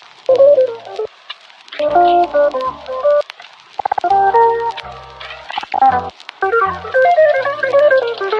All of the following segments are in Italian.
Thank you.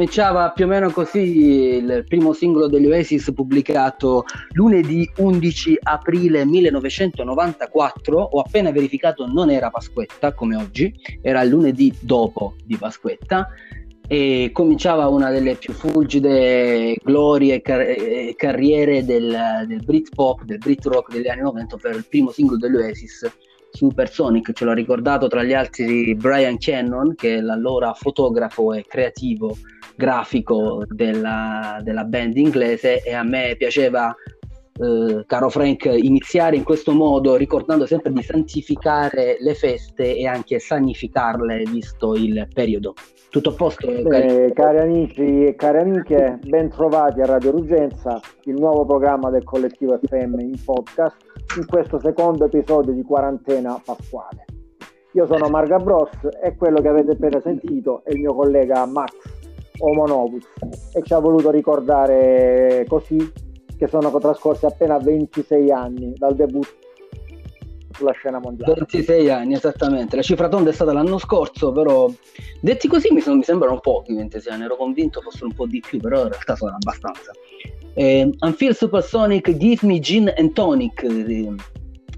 Cominciava più o meno così il primo singolo degli Oasis pubblicato lunedì 11 aprile 1994. Ho appena verificato non era Pasquetta come oggi, era lunedì dopo di Pasquetta e cominciava una delle più fulgide glorie e car- carriere del, del Britpop, del Britrock degli anni 90 per il primo singolo degli Oasis Supersonic, ce l'ha ricordato tra gli altri Brian Cannon, che è l'allora fotografo e creativo grafico della, della band inglese e a me piaceva eh, caro Frank, iniziare in questo modo ricordando sempre di santificare le feste e anche sanificarle visto il periodo. Tutto a posto? Eh, cari amici e cari amiche, ben trovati a Radio Rugenza, il nuovo programma del collettivo FM in podcast, in questo secondo episodio di quarantena pasquale. Io sono Marga Bros e quello che avete appena sentito è il mio collega Max Homo e ci ha voluto ricordare così che sono trascorsi appena 26 anni dal debutto sulla scena mondiale. 26 anni, esattamente. La cifra tonda è stata l'anno scorso, però detti così mi, sono, mi sembrano pochi 26 anni, ero convinto fossero un po' di più, però in realtà sono abbastanza. Eh, Unfeel Supersonic Give Me Gin and Tonic eh,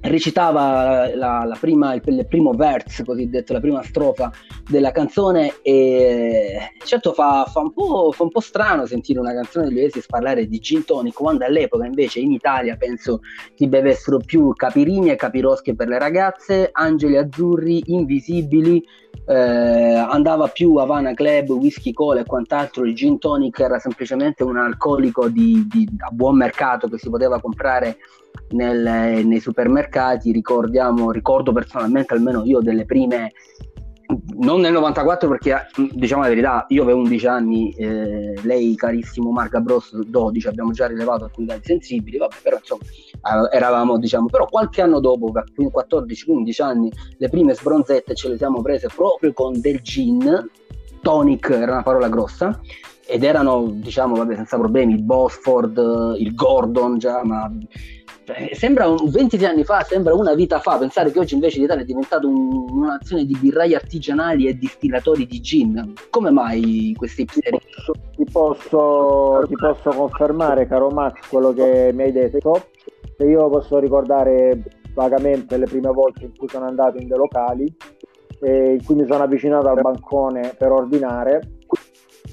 recitava la, la prima, il, il, primo verse, cosiddetto, la prima strofa della canzone e certo fa, fa, un fa, un po', strano sentire una canzone degli Oasis parlare di gin tonic quando all'epoca invece in Italia penso si bevessero più capirini e capirosche per le ragazze, angeli azzurri, invisibili, eh, andava più Havana Club, whisky cola e quant'altro, il gin tonic era semplicemente un alcolico di, di, a buon mercato che si poteva comprare nel, nei supermercati, ricordiamo, ricordo personalmente almeno io delle prime non nel 94 perché diciamo la verità io avevo 11 anni eh, lei carissimo Marga Bros 12 abbiamo già rilevato alcuni dati sensibili vabbè però insomma eh, eravamo diciamo però qualche anno dopo 14-15 anni le prime sbronzette ce le siamo prese proprio con del gin tonic era una parola grossa ed erano diciamo vabbè senza problemi il Bosford il Gordon già ma cioè, sembra un, 20 anni fa, sembra una vita fa, pensare che oggi invece l'Italia è diventata un, un'azione di birrai artigianali e distillatori di gin. Come mai questi ipsteri? Ti posso, ti posso confermare, caro Max, quello che mi hai detto. Se io posso ricordare vagamente le prime volte in cui sono andato in dei locali, eh, in cui mi sono avvicinato al bancone per ordinare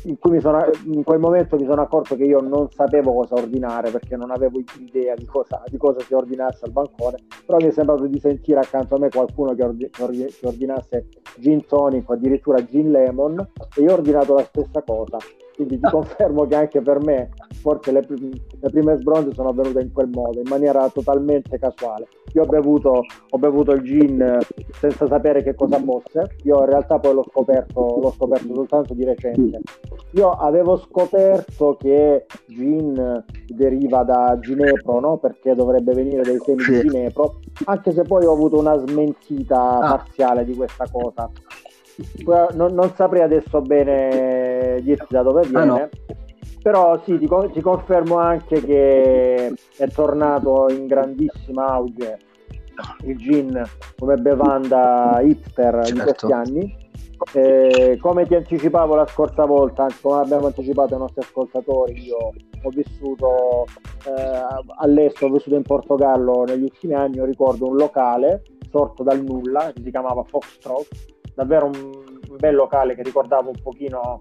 in sono, in quel momento mi sono accorto che io non sapevo cosa ordinare perché non avevo idea di cosa, di cosa si ordinasse al bancone, però mi è sembrato di sentire accanto a me qualcuno che, ordi, che ordinasse gin tonic o addirittura gin lemon e io ho ordinato la stessa cosa quindi ti confermo che anche per me forse le, le, prime sbronze sono avvenute in quel modo, in maniera totalmente casuale. Io ho bevuto, ho bevuto il gin senza sapere che cosa fosse, io in realtà poi l'ho scoperto, l'ho scoperto soltanto di recente. Io avevo scoperto che gin deriva da ginepro, no? perché dovrebbe venire dai semi di ginepro, anche se poi ho avuto una smentita ah. parziale di questa cosa non, non, saprei adesso bene dirti da dove viene. Ah, no. Però sì, ti, ti, confermo anche che è tornato in grandissima auge il gin come bevanda hipster certo. in questi anni. Eh, come ti anticipavo la scorsa volta, come abbiamo anticipato ai nostri ascoltatori, io ho vissuto eh, all'estero, ho vissuto in Portogallo negli ultimi anni, io ricordo un locale sorto dal nulla che si chiamava Foxtrot, davvero un, un bel locale che ricordava un pochino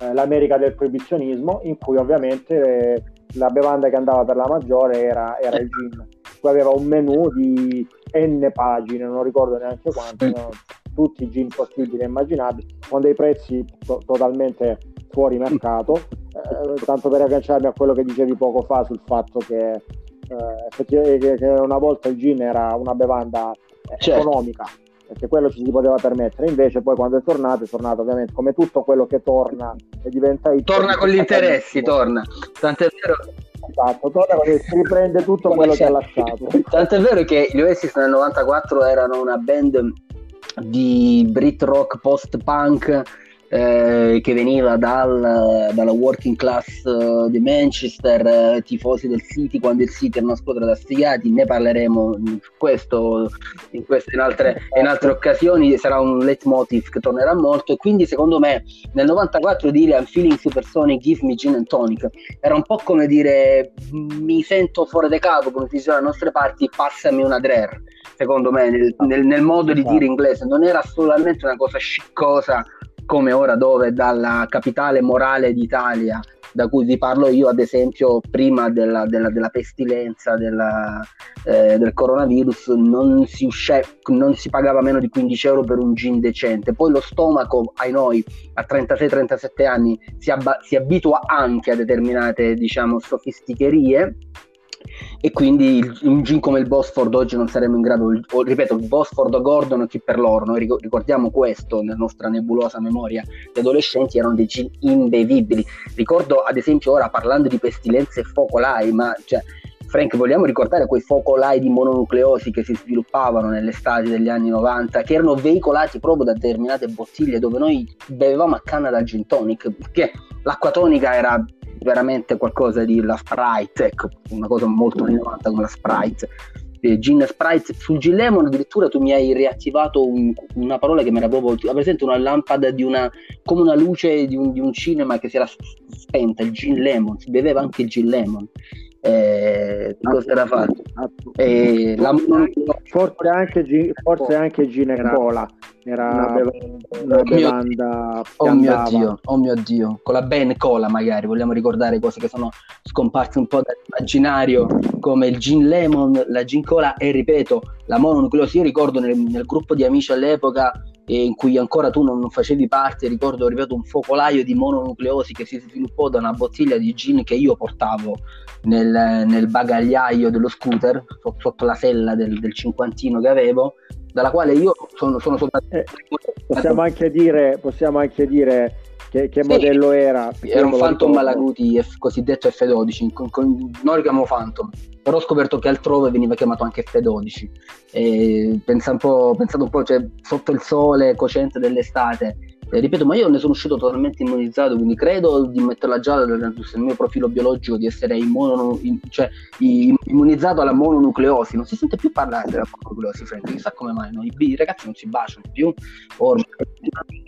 eh, l'America del proibizionismo, in cui ovviamente eh, la bevanda che andava per la maggiore era, era il gin. Poi aveva un menù di n pagine, non ricordo neanche quante, no? tutti i gin possibili e immaginabili, con dei prezzi to- totalmente fuori mercato. Eh, tanto per agganciarmi a quello che dicevi poco fa sul fatto che, eh, che una volta il gin era una bevanda certo. economica perché quello ci si poteva permettere. Invece, poi quando è tornato, è tornato ovviamente come tutto quello che torna e diventa hit. Torna con gli interessi, torna. Tant'è vero. Esatto, torna perché si riprende tutto come quello c'è. che ha lasciato. Tant'è vero che gli Oasis nel 94 erano una band di Brit rock post punk eh, che veniva dal, dalla working class uh, di Manchester, eh, tifosi del City, quando il City era una squadra da sfigati, ne parleremo su questo in, queste, in, altre, in altre occasioni, sarà un leitmotiv che tornerà molto. E quindi secondo me nel 94 dire I'm feeling supersonic, give me gin and tonic era un po' come dire mi sento fuori da capo come si dice dalle nostre parti, passami una Drer secondo me nel, nel, nel modo di dire inglese, non era solamente una cosa sciccosa come ora dove dalla capitale morale d'Italia da cui vi parlo io ad esempio prima della, della, della pestilenza della, eh, del coronavirus non si, uscì, non si pagava meno di 15 euro per un gin decente. Poi lo stomaco ai noi a 36-37 anni si, abba- si abitua anche a determinate diciamo sofisticherie e quindi un gin come il Bosford oggi non saremmo in grado, o, ripeto, il Bosford o Gordon chi per loro, noi ricordiamo questo nella nostra nebulosa memoria, gli adolescenti erano dei gin imbevibili, ricordo ad esempio ora parlando di pestilenze focolai, ma cioè, Frank, vogliamo ricordare quei focolai di mononucleosi che si sviluppavano nell'estate degli anni 90, che erano veicolati proprio da determinate bottiglie dove noi bevevamo a canna da gin tonic, perché l'acqua tonica era veramente qualcosa di la Sprite, ecco, una cosa molto anni 90 come la Sprite. Eh, gin Sprite sul Gin Lemon addirittura tu mi hai riattivato un, una parola che mi era proprio ha presente una lampada di una come una luce di un, di un cinema che si era spenta il Gin Lemon si beveva anche il Gin Lemon eh, cosa era fatto? Eh, la... forse, anche, forse anche Gin e Cola era una bevanda, una bevanda oh, mio Dio, oh mio Dio, con la Ben Cola magari, vogliamo ricordare cose che sono scomparse un po' dall'immaginario come il gin lemon, la gin cola e ripeto, la mononucleosi, io ricordo nel, nel gruppo di amici all'epoca in cui ancora tu non facevi parte, ricordo, ripeto, un focolaio di mononucleosi che si sviluppò da una bottiglia di gin che io portavo nel, nel bagagliaio dello scooter, sotto la sella del, del cinquantino che avevo, dalla quale io sono, sono soltanto... Eh, possiamo, anche dire, possiamo anche dire che, che sì, modello era? Era un Phantom Malaguti cosiddetto F12, con, con, noi lo chiamiamo Phantom, però ho scoperto che altrove veniva chiamato anche F12. E pensa un po', pensate un po', cioè, sotto il sole cocente dell'estate, eh, ripeto, ma io ne sono uscito totalmente immunizzato, quindi credo di metterla già nel, mio profilo biologico di essere immuno, cioè, immunizzato alla mononucleosi. Non si sente più parlare della mononucleosi, Frank. Chissà come mai no? I, i, ragazzi non si baciano più. Ormai.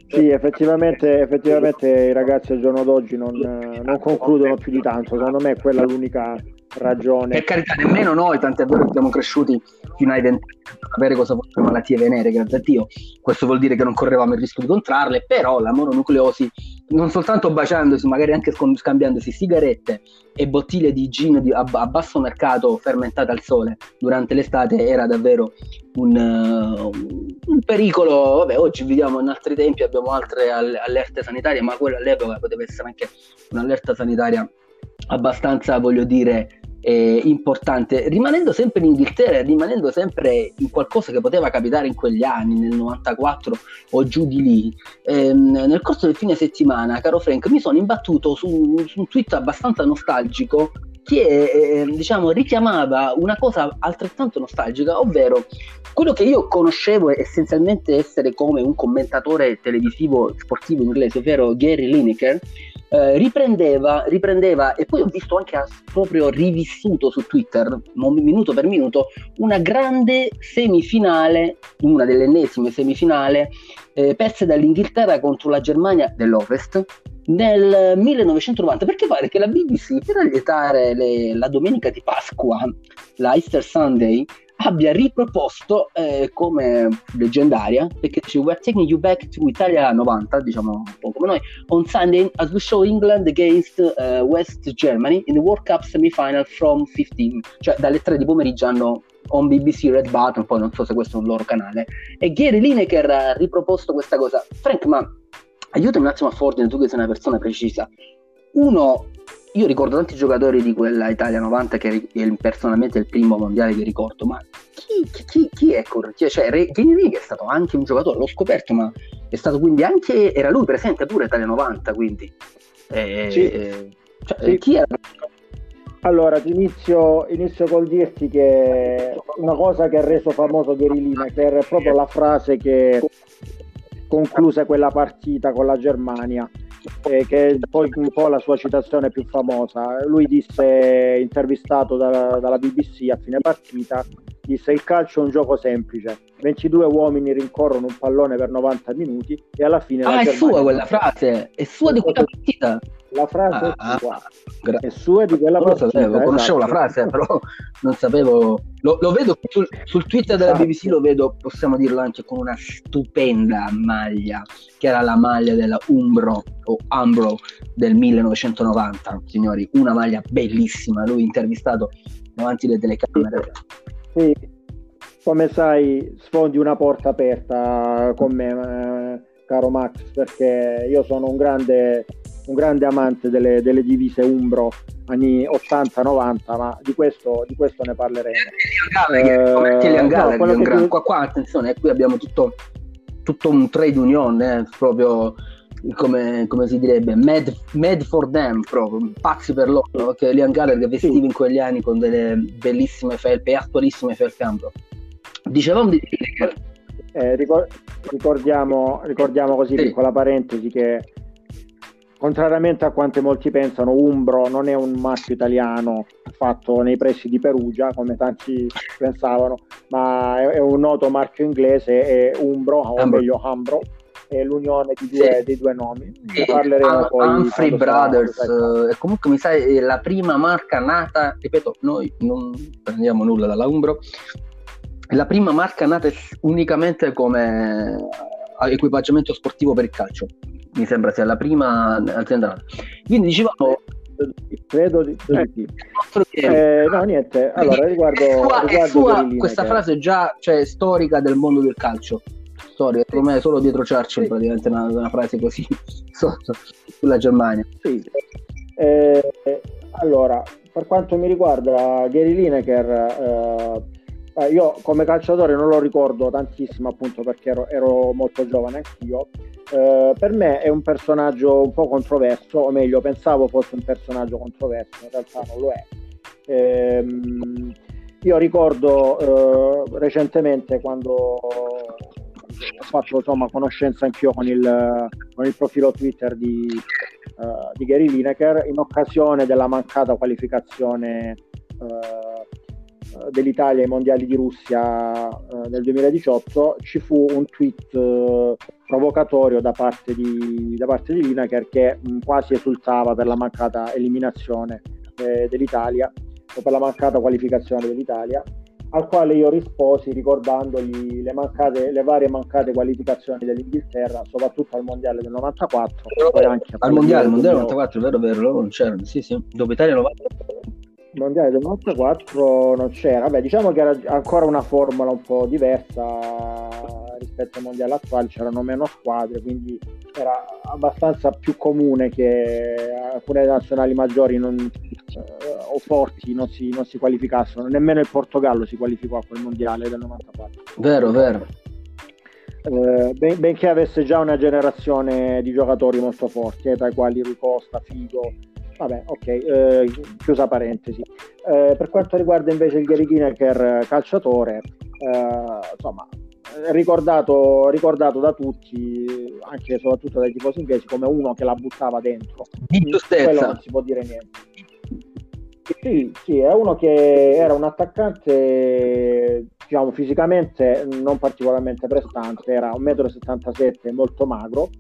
Sì, effettivamente, effettivamente i ragazzi al giorno d'oggi non, non concludono più di tanto. Secondo me è quella l'unica ragione. Per carità, nemmeno noi, tant'è vero che siamo cresciuti fino ai 20 anni a sapere cosa fossero malattie venere, grazie a Dio. Questo vuol dire che non correvamo il rischio di contrarle, però la mononucleosi, non soltanto baciandosi, magari anche scambiandosi sigarette e bottiglie di gin di, a, a, basso mercato fermentate al sole durante l'estate, era davvero un, uh, un pericolo. Vabbè, oggi viviamo in altri tempi, abbiamo altre allerte sanitarie, ma quella all'epoca poteva essere anche un'allerta sanitaria abbastanza, voglio dire, eh, importante. Rimanendo sempre in Inghilterra, rimanendo sempre in qualcosa che poteva capitare in quegli anni, nel 94 o giù di lì, ehm, nel corso del fine settimana, caro Frank, mi sono imbattuto su, su un tweet abbastanza nostalgico che eh, diciamo richiamava una cosa altrettanto nostalgica, ovvero quello che io conoscevo essenzialmente essere come un commentatore televisivo sportivo inglese, ovvero Gary Lineker, eh, riprendeva, riprendeva, e poi ho visto anche ha proprio rivissuto su Twitter, minuto per minuto, una grande semifinale, una delle ennesime semifinali, eh, perse dall'Inghilterra contro la Germania dell'Ovest, nel 1990 perché pare che la BBC per allietare le, la domenica di Pasqua, la Easter Sunday, abbia riproposto eh, come leggendaria perché dice we're taking you back to Italia 90 diciamo un po' come noi on Sunday as we show England against uh, West Germany in the World Cup semi-final from 15 cioè dalle 3 di pomeriggio hanno on BBC Red Button poi non so se questo è un loro canale. E Gary Lineker ha riproposto questa cosa. Frank ma aiutami un attimo a Fordine tu che sei una persona precisa. Uno io ricordo tanti giocatori di quella Italia 90 che è personalmente il primo mondiale che ricordo, ma chi, chi, chi è corretto? Cioè, Gini Righi è stato anche un giocatore, l'ho scoperto, ma è stato quindi anche, era lui presente pure Italia 90, quindi... Eh, sì. eh, cioè, sì. Chi era? Allora, inizio, inizio col dirti che una cosa che ha reso famoso Gherilina, che era proprio la frase che concluse quella partita con la Germania eh, che poi un po' la sua citazione più famosa. Lui disse, intervistato da, dalla BBC a fine partita, disse il calcio è un gioco semplice, 22 uomini rincorrono un pallone per 90 minuti e alla fine... Ah, è sua quella frase, è sua di quella partita. La frase ah, è sua. Gra- è sua di quella partita. Sapevo, esatto. conoscevo la frase, però non sapevo... Lo, lo vedo sul, sul, Twitter della esatto. BBC, lo vedo, possiamo dirlo anche con una stupenda maglia, che era la maglia della Umbro o Umbro del 1990, signori, una maglia bellissima, lui intervistato davanti alle telecamere. Sì, come sai, sfondi una porta aperta con me, eh, caro Max, perché io sono un grande, un grande amante delle, delle, divise Umbro anni 80-90, ma di questo, di questo, ne parleremo. Eh, no, che... qua, qua, attenzione, qui abbiamo tutto, tutto un trade union, eh, proprio come, come, si direbbe, mad, mad, for them proprio, pazzi per loro, che Liam Gallagher vestiva sì. in quegli anni con delle bellissime felpe e attualissime felpe ambro. Dicevamo di eh, ricordiamo, ricordiamo così, sì. piccola parentesi, che contrariamente a quanto molti pensano, Umbro non è un marchio italiano fatto nei pressi di Perugia, come tanti pensavano, ma è, è un noto marchio inglese, è Umbro, o meglio Ambro, è l'unione di due, sì. dei due nomi. Ne parleremo poi. Humphrey Brothers, eh, comunque mi sa è la prima marca nata, ripeto, noi non prendiamo nulla dalla Umbro, è la prima marca nata unicamente come eh, equipaggiamento sportivo per il calcio. Mi sembra sia la prima azienda. Quindi dicevamo credo di, eh, sì. eh, no niente allora riguardo, sua, riguardo è sua questa che... frase già cioè, storica del mondo del calcio storia, secondo me solo dietro Churchill sì. praticamente una, una, frase così sulla Germania. Sì. Eh, allora, per quanto mi riguarda Gary Lineker, eh, eh, io come calciatore non lo ricordo tantissimo appunto perché ero, ero molto giovane anch'io. Eh, per me è un personaggio un po' controverso, o meglio, pensavo fosse un personaggio controverso, in realtà non lo è. Ehm, io ricordo eh, recentemente quando ho fatto insomma, conoscenza anch'io con il, con il profilo Twitter di, uh, di, Gary Lineker in occasione della mancata qualificazione uh, dell'Italia ai mondiali di Russia uh, nel 2018 ci fu un tweet provocatorio da parte di, da parte di Lineker che mh, quasi esultava per la mancata eliminazione eh, dell'Italia o per la mancata qualificazione dell'Italia al quale io risposi ricordandogli le, mancate, le varie mancate qualificazioni dell'Inghilterra, soprattutto al mondiale del 94. Poi anche al mondiale, mondiale 94, vero, vero, non c'era, sì, sì, dopo Italia 94. Il mondiale del 94 non c'era, Beh, diciamo che era ancora una formula un po' diversa rispetto al mondiale attuale, c'erano meno squadre, quindi era abbastanza più comune che alcune nazionali maggiori non, eh, o forti non si, non si, qualificassero, nemmeno il Portogallo si qualificò a quel mondiale del 94. Vero, vero. Eh, ben, benché avesse già una generazione di giocatori molto forti, eh, tra i quali Rui Costa, Figo, vabbè, ok, eh, chiusa parentesi. Eh, per quanto riguarda invece il Gary Lineker calciatore, eh, insomma, ricordato, ricordato, da tutti, anche e soprattutto dai tifosi inglesi, come uno che la buttava dentro. Di giustezza. Quello non si può dire niente. Sì, sì, è uno che era un attaccante, diciamo, fisicamente non particolarmente prestante, era 1,77 m, molto magro,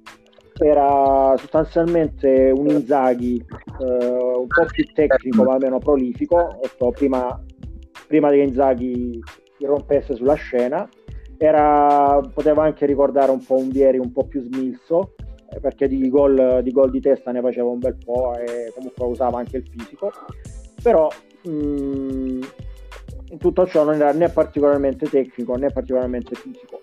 era sostanzialmente un Inzaghi eh, un po' più tecnico ma meno prolifico, prima, prima che Inzaghi irrompesse sulla scena, era, poteva anche ricordare un po' un Vieri un po' più smilzo, eh, perché di gol, di gol, di testa ne faceva un bel po' e comunque usava anche il fisico, però mh, mm, in tutto ciò non era né particolarmente tecnico né particolarmente fisico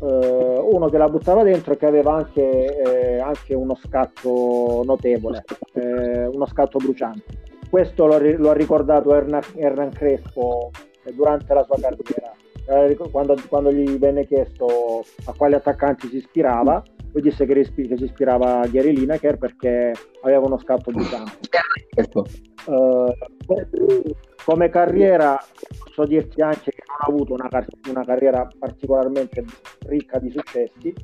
eh, uno che la buttava dentro e che aveva anche, eh, anche uno scatto notevole, eh, uno scatto bruciante. Questo lo, lo ha ricordato Hernan, Hernan Crespo eh, durante la sua carriera. Eh, quando, quando, gli venne chiesto a quali attaccanti si ispirava, lui disse che, che si ispirava a Gary Lineker perché aveva uno scatto bruciante. Uh, come carriera posso dirti anche che non ha avuto una, una carriera particolarmente ricca di successi.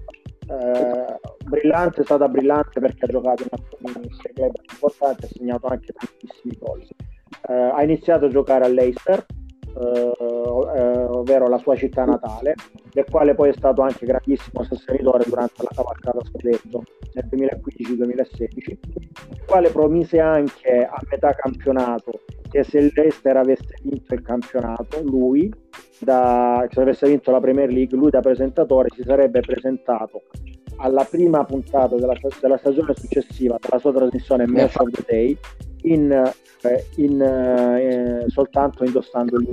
Eh, brillante, è stata brillante perché ha giocato in alcuni club importanti, ha segnato anche tantissimi gol. Eh, ha iniziato a giocare all'Eister, eh, eh, ovvero la sua città natale, del quale poi è stato anche grandissimo sostenitore durante la cavalcata scudetto nel 2015-2016, il quale promise anche a metà campionato che se il Leicester avesse vinto il campionato, lui, da, se avesse vinto la Premier League, lui da presentatore si sarebbe presentato alla prima puntata della, della stagione successiva della sua trasmissione Match of the Day in, eh, in, eh, soltanto indossando il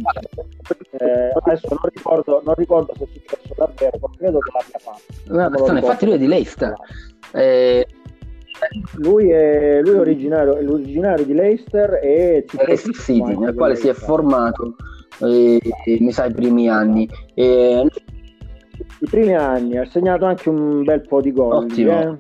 eh, adesso non ricordo, non ricordo, se è successo davvero ma credo che l'abbia fatto. Infatti lui è di Leicester. Eh, lui è, lui è originario, è l'originario di Leicester e City, nel quale si è formato eh, mi sa i primi anni. E... i primi anni ha segnato anche un bel po' di gol Ottimo. Eh?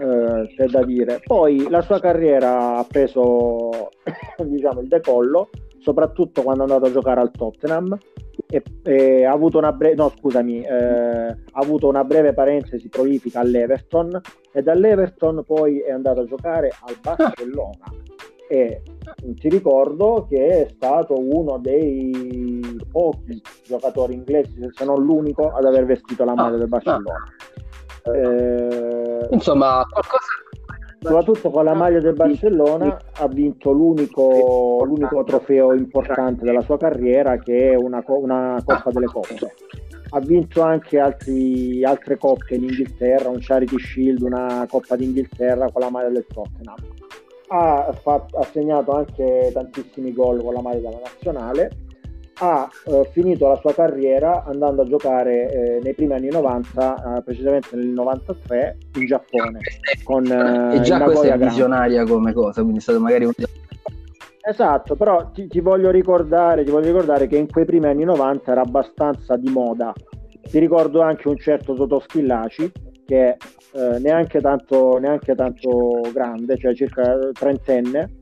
Eh, c'è da dire poi la sua carriera ha preso diciamo il decollo soprattutto quando è andato a giocare al Tottenham e, e ha, avuto una breve, no, scusami, eh, ha avuto una breve parentesi prolifica all'Everton e dall'Everton poi è andato a giocare al Barcellona e ti ricordo che è stato uno dei pochi giocatori inglesi, se non l'unico, ad aver vestito la maglia ah, del Barcellona. Ah. Eh, Insomma, qualcosa soprattutto con la maglia del Barcellona ha vinto l'unico, l'unico trofeo importante della sua carriera che è una, una Coppa delle Coppe ha vinto anche altri, altre coppe in Inghilterra, un Charity Shield, una Coppa d'Inghilterra con la maglia del Tottenham. Ha, fatto, ha segnato anche tantissimi gol con la maglia della nazionale ha eh, finito la sua carriera andando a giocare eh, nei primi anni 90, eh, precisamente nel 93, in Giappone. Con, e eh, già questa è visionaria come cosa, quindi è stato magari un... Esatto, però ti, ti, voglio ricordare, ti voglio ricordare che in quei primi anni 90 era abbastanza di moda. Ti ricordo anche un certo Totò Schillaci, che eh, neanche, tanto, neanche tanto grande, cioè circa trentenne,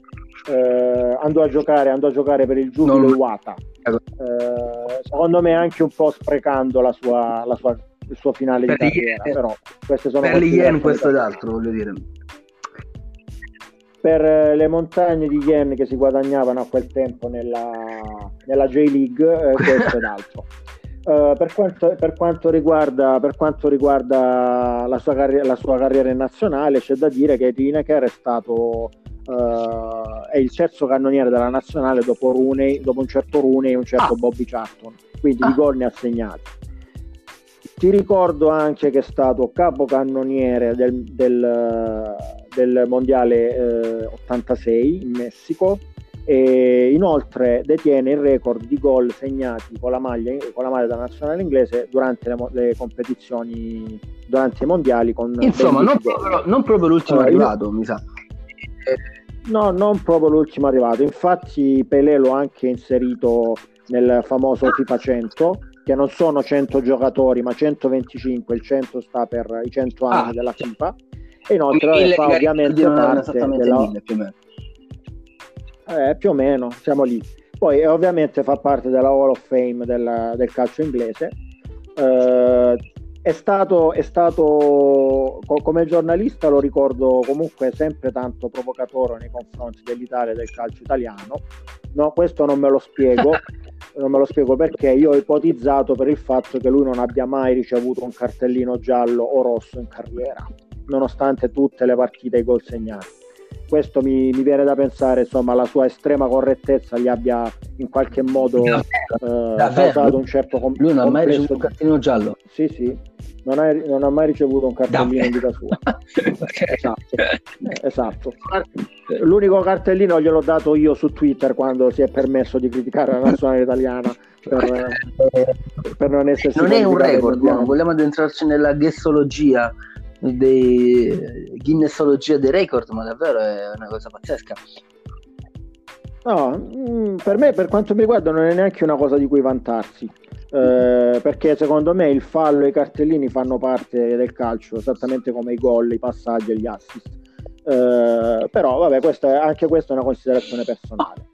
eh, andò, a giocare, andò a giocare per il Giubilo. Iwata. Eh, secondo me anche un po' sprecando la sua, la sua, il suo finale per di carriera yen, però queste sono per gli yen questo ed altro voglio dire. Per eh, le montagne di yen che si guadagnavano a quel tempo nella, nella J-League eh, questo ed altro Uh, per, quanto, per, quanto, riguarda, per quanto riguarda la sua, carri- la sua carriera nazionale, c'è da dire che Lineker è stato uh, è il terzo cannoniere della nazionale dopo, Rooney, dopo un certo Rooney e un certo ah. Bobby Charlton, quindi ah. di gol ne ha segnati. Ti ricordo anche che è stato capocannoniere del, del, del mondiale eh, 86 in Messico e inoltre detiene il record di gol segnati con la maglia, con la maglia della nazionale inglese durante le, le competizioni durante i mondiali con insomma non proprio, non proprio, l'ultimo allora, arrivato io... mi sa No, non proprio l'ultimo arrivato. Infatti, Pelé l'ho anche inserito nel famoso FIFA 100, che non sono 100 giocatori, ma 125. Il 100 sta per i 100 anni ah, della FIFA. E inoltre fa ovviamente parte della... Mille, più, o meno. Eh, più o meno, siamo lì. Poi ovviamente fa parte della Hall of Fame del, del calcio inglese. Eh, è stato, è stato, come giornalista lo ricordo comunque sempre tanto provocatore nei confronti dell'Italia e del calcio italiano. No, questo non me lo spiego, non me lo spiego perché io ho ipotizzato per il fatto che lui non abbia mai ricevuto un cartellino giallo o rosso in carriera. nonostante tutte le partite e i gol segnati. Questo mi, mi, viene da pensare, insomma, la sua estrema correttezza gli abbia in qualche modo eh, causato un certo com- Lui non ha mai ricevuto un cartellino giallo. Sì, sì, non ha, non ha mai ricevuto un cartellino in vita sua. esatto. esatto. L'unico cartellino gliel'ho dato io su Twitter quando si è permesso di criticare la nazionale italiana per, per non essere Non è un record, no? vogliamo addentrarci nella gessologia dei Guinnessologia dei record, ma davvero è una cosa pazzesca. No, mm, per me, per quanto mi riguarda, non è neanche una cosa di cui vantarsi. Eh, perché secondo me il fallo e i cartellini fanno parte del calcio, esattamente come i gol, i passaggi e gli assist. Eh, però, vabbè, questa, anche questa è una considerazione personale.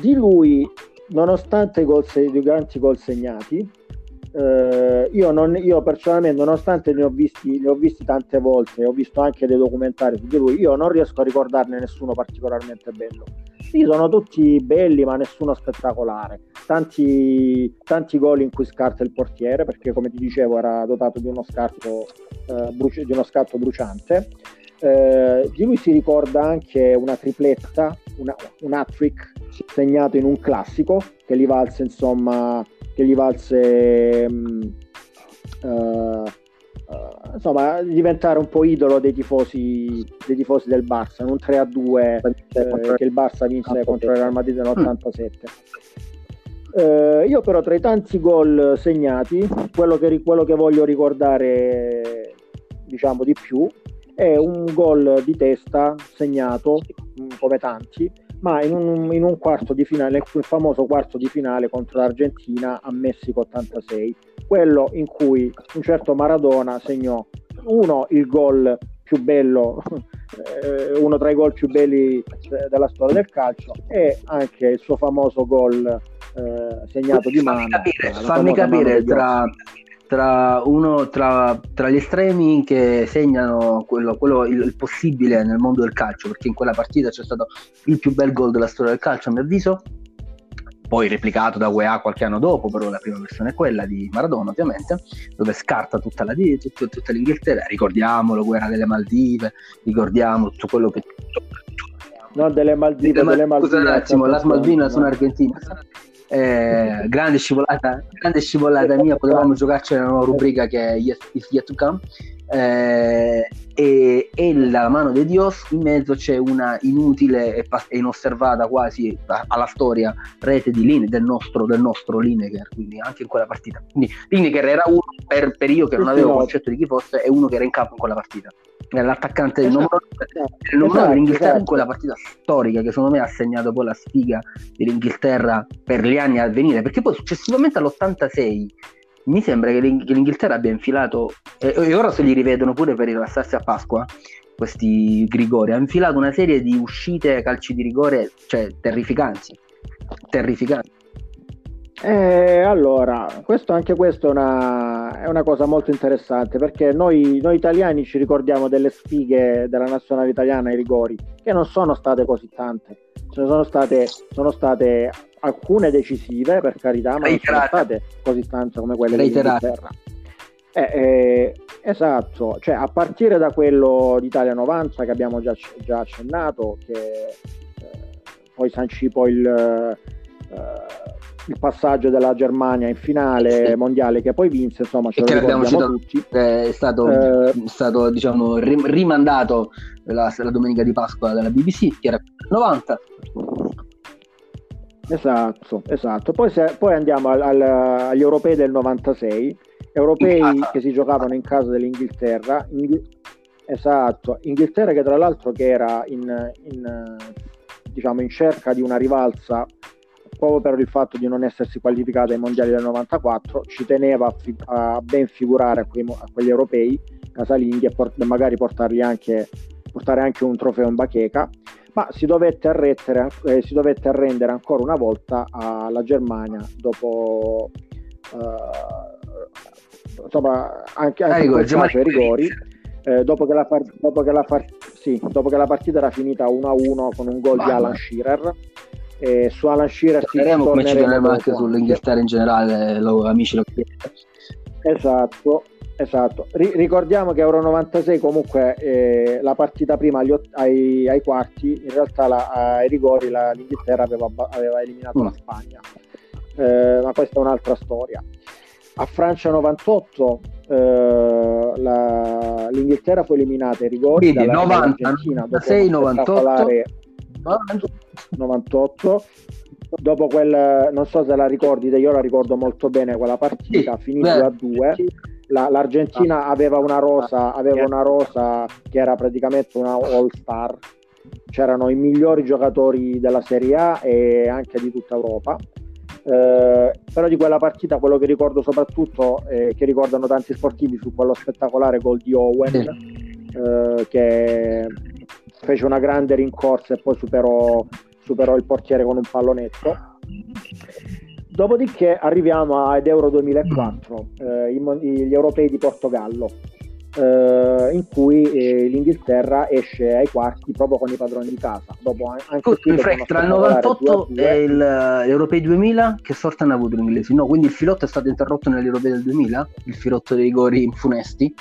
Di lui, nonostante i, gol, i grandi gol segnati, eh, io, non, io, personalmente, nonostante ne ho, visti, ne ho visti tante volte, ho visto anche dei documentari su di lui, io non riesco a ricordarne nessuno particolarmente bello. Sì, sono tutti belli, ma nessuno spettacolare. Tanti, tanti gol in cui scarta il portiere, perché come ti dicevo era dotato di uno, scarto, eh, bruci- di uno scatto bruciante. Eh, di lui si ricorda anche una tripletta, una, un hat-trick segnato in un classico che gli valse insomma che gli valse um, uh, uh, insomma diventare un po' idolo dei tifosi, dei tifosi del Barça in un 3 a 2 eh, che il Barça vinse contro il Real Madrid nell'87 eh, io però tra i tanti gol segnati quello che, quello che voglio ricordare diciamo di più è un gol di testa segnato come tanti ma in un, in un quarto di finale, il famoso quarto di finale contro l'Argentina a Messico 86, quello in cui un certo Maradona segnò uno il gol più bello, eh, uno tra i gol più belli della storia del calcio e anche il suo famoso gol eh, segnato di mano. Fammi capire, fammi capire tra, tra, uno, tra, tra, gli estremi che segnano quello, quello il, il, possibile nel mondo del calcio, perché in quella partita c'è stato il più bel gol della storia del calcio, a mio avviso, poi replicato da UEA qualche anno dopo, però la prima versione è quella di Maradona ovviamente, dove scarta tutta, la, tutta, tutta l'Inghilterra, ricordiamolo, guerra delle Maldive, ricordiamo tutto quello che... No, delle Maldive, delle, delle Maldive. Scusa un attimo, la Maldive sono argentine eh, grande scivolata, grande scivolata mia, potevamo giocarci nella nuova rubrica che è Is Yet to Come. Eh, e, e, la mano di Dios in mezzo c'è una inutile e, e inosservata quasi alla storia rete di Line, del nostro, del nostro Lineker quindi anche in quella partita. Quindi Lineker era uno per, per io che non avevo concetto di chi fosse e uno che era in campo in quella partita. L'attaccante del numero, del numero esatto, dell'Inghilterra esatto. in quella partita storica che secondo me ha segnato poi la sfiga dell'Inghilterra per gli anni a venire perché poi successivamente all'86 mi sembra che, l'Inghilterra abbia infilato e, ora se li rivedono pure per rilassarsi a Pasqua questi Grigori ha infilato una serie di uscite calci di rigore cioè terrificanti terrificanti. Eh, allora, questo, anche questo è una, è una, cosa molto interessante perché noi, noi, italiani ci ricordiamo delle sfighe della nazionale italiana ai rigori, che non sono state così tante, ce ne sono state, sono state alcune decisive per carità, ma non sono state così tante come quelle dell'Inghilterra. Eh, eh, esatto, cioè a partire da quello d'Italia 90 che abbiamo già, già accennato, che eh, poi sancì poi il eh, il passaggio della Germania in finale sì. mondiale che poi vinse, insomma, ce lo abbiamo citato, tutti. È stato, eh, stato diciamo, rimandato la, la, domenica di Pasqua dalla BBC, che era 90. Esatto, esatto. Poi, se, poi andiamo al, al, agli europei del 96, europei in che si giocavano in casa dell'Inghilterra. Inghi- esatto, Inghilterra che tra l'altro che era in, in, diciamo, in cerca di una rivalsa proprio per il fatto di non essersi qualificata ai mondiali del 94, ci teneva a, fi- a ben figurare a, quei, a, quegli europei casalinghi e port- magari portarli anche, portare anche un trofeo in bacheca, ma si dovette, arretere, eh, si dovette arrendere ancora una volta alla Germania dopo eh, insomma anche, anche ah, rigori, ai rigori. Eh, dopo, che la part- dopo, che la part- sì, dopo che la partita era finita 1-1 con un gol di Alan Shearer e su Alan Shearer torneremo come ci torneremo anche sull'Inghilterra in generale lo, amici lo esatto Esatto, R- ricordiamo che Euro 96 comunque eh, la partita prima agli, ai, ai, quarti, in realtà la, ai rigori la, l'Inghilterra aveva, aveva eliminato mm. la Spagna, eh, ma questa è un'altra storia. A Francia 98 eh, la, l'Inghilterra fu eliminata ai rigori Quindi 90, 96, 98, 98 dopo quel non so se la ricordi io la ricordo molto bene quella partita sì, finita a 2 la, l'Argentina ah. aveva una rosa aveva una rosa che era praticamente una all star c'erano i migliori giocatori della Serie A e anche di tutta Europa. Eh, però di quella partita quello che ricordo soprattutto eh, che ricordano tanti sportivi su quello spettacolare gol di Owen eh, che fece una grande rincorsa e poi superò, superò il portiere con un pallonetto Dopodiché arriviamo ad Euro 2004, eh, gli europei di Portogallo, eh, in cui eh, l'Inghilterra esce ai quarti proprio con i padroni di casa. Dopo anche Scusi, Frank, tra il 98 e il, l'Europei 2000 che sorta hanno avuto gli inglesi? No, quindi il filotto è stato interrotto negli Europei del 2000? Il filotto dei rigori funesti?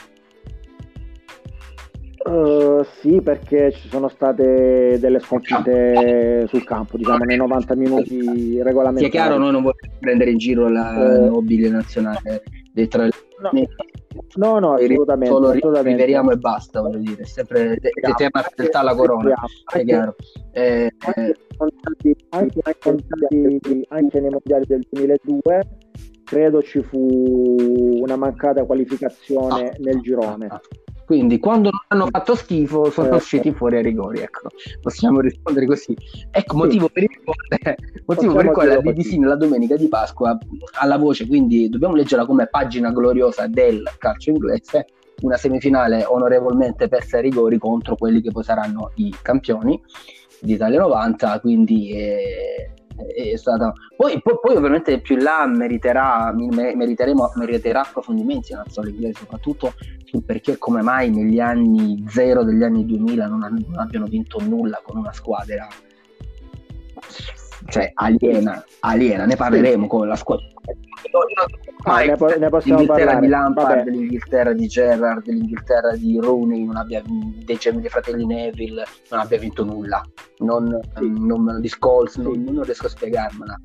Uh, sì, perché ci sono state delle sconfitte sul campo, diciamo nei 90 minuti regolamentari. Sia chiaro, noi non vogliamo prendere in giro la uh, nobile nazionale dei tre. No, no, no assolutamente. Solo assolutamente. riveriamo e basta, voglio dire, sempre te, te, tema fedeltà alla corona, è chiaro. Eh, anche, anche, anche, anche nei mondiali del 2002 credo ci fu una mancata qualificazione ah, nel girone. Ah, quindi quando non hanno fatto schifo sono certo. usciti fuori ai rigori, ecco. Possiamo rispondere così. Ecco, motivo per il quale, motivo per il quale la BBC nella domenica di Pasqua alla voce, quindi dobbiamo leggerla come pagina gloriosa del calcio inglese, una semifinale onorevolmente persa ai rigori contro quelli che poi saranno i campioni di Italia 90, quindi eh, stata... Poi, poi, poi, ovviamente più in là meriterà, meriterà approfondimenti la storia inglese, soprattutto sul perché e come mai negli anni zero degli anni 2000 non, non abbiano vinto nulla con una squadra cioè aliena, aliena, ne parleremo con la squadra. Ah, ne, ne l'Inghilterra parlare. di Lampard, l'Inghilterra di Gerrard, l'Inghilterra di Rooney, non abbia, dei, dei fratelli Neville, non abbia vinto nulla. Non, sì. non, di Scholes, sì. non, non, riesco a spiegarmela.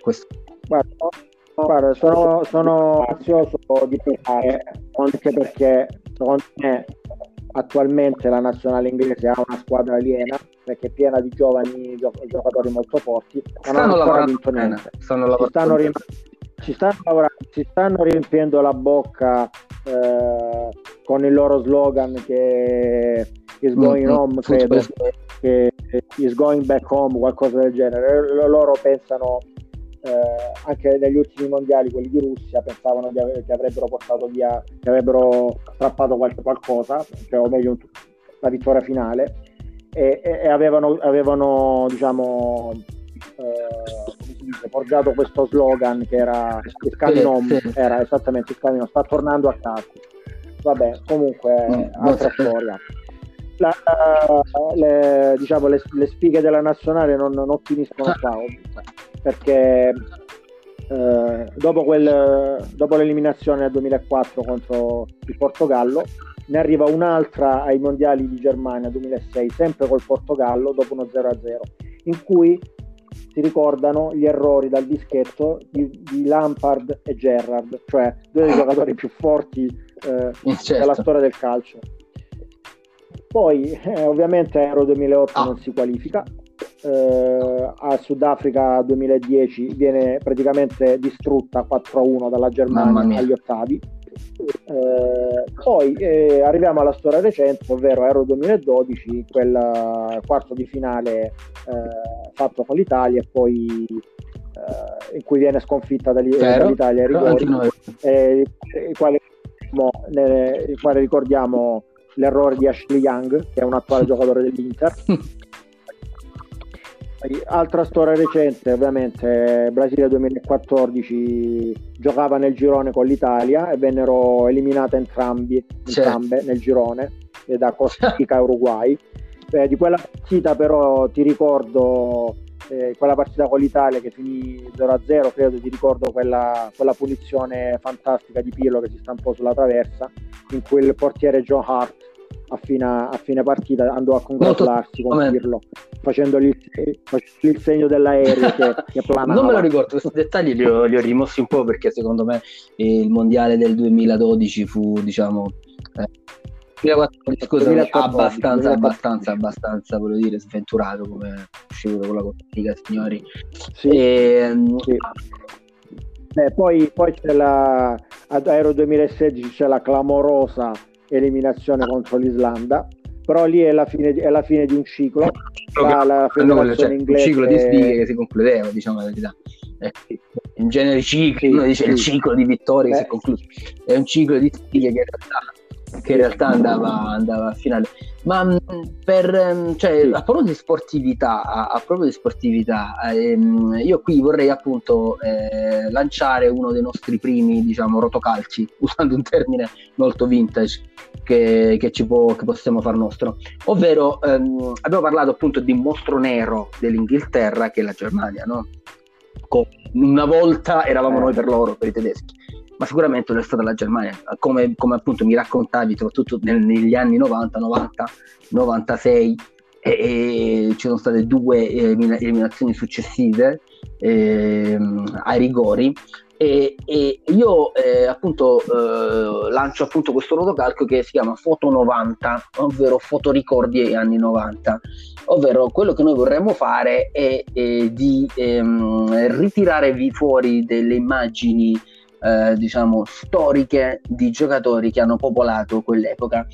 Questo. Guarda, guarda sono, sono ansioso di parlare anche perché secondo me attualmente la nazionale inglese ha una squadra aliena perché è piena di giovani giocatori molto forti ma non hanno vinto niente. stanno ci, stanno rim- ci, stanno lavorando, ci stanno riempiendo la bocca eh, con il loro slogan che is going mm-hmm. home credo che is going back home qualcosa del genere. Loro pensano eh, anche negli ultimi mondiali, quelli di Russia, pensavano di ave- che avrebbero portato via, che avrebbero strappato qualche, qualcosa, cioè, o meglio la vittoria finale, e, e, avevano, avevano, diciamo, eh, forgiato questo slogan che era il Scaminom, era esattamente il Scaminom, sta tornando a casa. Vabbè, comunque, mm, altra storia. La, le, diciamo, le, le, spighe della nazionale non, non finiscono qua perché eh, dopo, quel, dopo, l'eliminazione nel 2004 contro il Portogallo ne arriva un'altra ai mondiali di Germania 2006 sempre col Portogallo dopo uno 0-0 in cui si ricordano gli errori dal dischetto di, di Lampard e Gerrard cioè due dei giocatori più forti eh, certo. della storia del calcio poi eh, ovviamente Euro 2008 ah. non si qualifica eh, a Sudafrica 2010 viene praticamente distrutta 4-1 dalla Germania agli ottavi. Eh, poi eh, arriviamo alla storia recente, ovvero Euro 2012, quel quarto di finale eh, fatto con l'Italia e poi eh, in cui viene sconfitta dagli, dall'Italia ai rigori, eh, il quale, il quale ricordiamo l'errore di Ashley Young, che è un attuale giocatore dell'Inter. Altra storia recente, ovviamente, Brasile 2014 giocava nel girone con l'Italia e vennero eliminate entrambi, entrambe nel girone da Costa Rica e Uruguay. Eh, di quella partita però ti ricordo eh, quella partita con l'Italia che finì 0-0, credo ti ricordo quella, quella punizione fantastica di Pirlo che si stampò sulla traversa, in cui il portiere John Hart a fine, a fine partita andò a congratularsi con Pirlo facendogli il, facendogli il segno dell'aereo che, che non me lo ricordo questi dettagli li ho, li ho, rimossi un po' perché secondo me il mondiale del 2012 fu diciamo eh, 2014, scusa, 2014, abbastanza, 2014. abbastanza, abbastanza, voglio dire, sventurato come uscito con la Costa signori. Sì, e, ehm, sì. Eh, poi, poi c'è la, ad Aero 2016 c'è la clamorosa eliminazione contro l'Islanda però lì è la fine, è la fine di un ciclo. La, la federazione cioè, un ciclo di sfighe che si concludeva diciamo la verità. Eh, in genere cicli sì, uno dice sì. il ciclo di vittorie che si è concluso. È un ciclo di sfighe che in realtà che in realtà andava, andava a finale. Ma mm, per, mm, cioè, a proposito di sportività, a, a proposito di sportività ehm, io qui vorrei appunto eh, lanciare uno dei nostri primi, diciamo, rotocalci, usando un termine molto vintage che, che, ci può, che possiamo far nostro. Ovvero, ehm, abbiamo parlato appunto di mostro nero dell'Inghilterra, che è la Germania, no? Una volta eravamo noi per loro, per i tedeschi ma sicuramente non è stata la Germania, come, come appunto mi raccontavi, soprattutto negli anni 90, 90, 96, e, e ci sono state due eliminazioni successive eh, ai rigori. E, e io eh, appunto eh, lancio appunto questo rotocalco che si chiama Foto 90, ovvero fotoricordi agli anni 90, ovvero quello che noi vorremmo fare è, è di ehm, ritirare fuori delle immagini eh, diciamo storiche di giocatori che hanno popolato quell'epoca.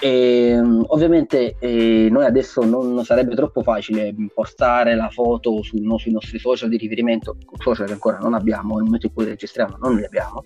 E, mm, ovviamente eh, noi adesso non sarebbe troppo facile postare la foto su, no, sui nostri social di riferimento, social che ancora non abbiamo, nel momento in cui registriamo non li abbiamo,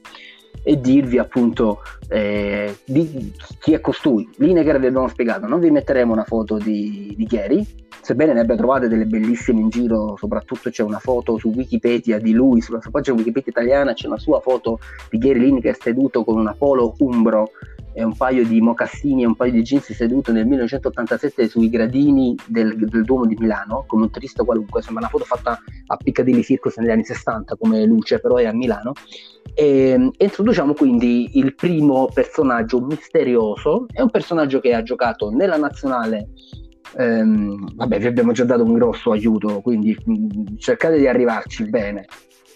e dirvi appunto eh, di chi è costui. Lineker vi abbiamo spiegato, non vi metteremo una foto di, di Chieri, sebbene ne abbia trovate delle bellissime in giro, soprattutto c'è una foto su Wikipedia di lui, sulla sua pagina Wikipedia italiana c'è una sua foto di Gary Lineker seduto con una polo umbro e un paio di mocassini e un paio di jeans seduto nel 1987 sui gradini del, del Duomo di Milano come un turista qualunque, sembra una foto fatta a Piccadilly Circus negli anni 60 come luce, però è a Milano. E, e introduciamo quindi il primo personaggio misterioso, è un personaggio che ha giocato nella nazionale ehm, vabbè vi abbiamo già dato un grosso aiuto quindi mh, mm, cercate di arrivarci bene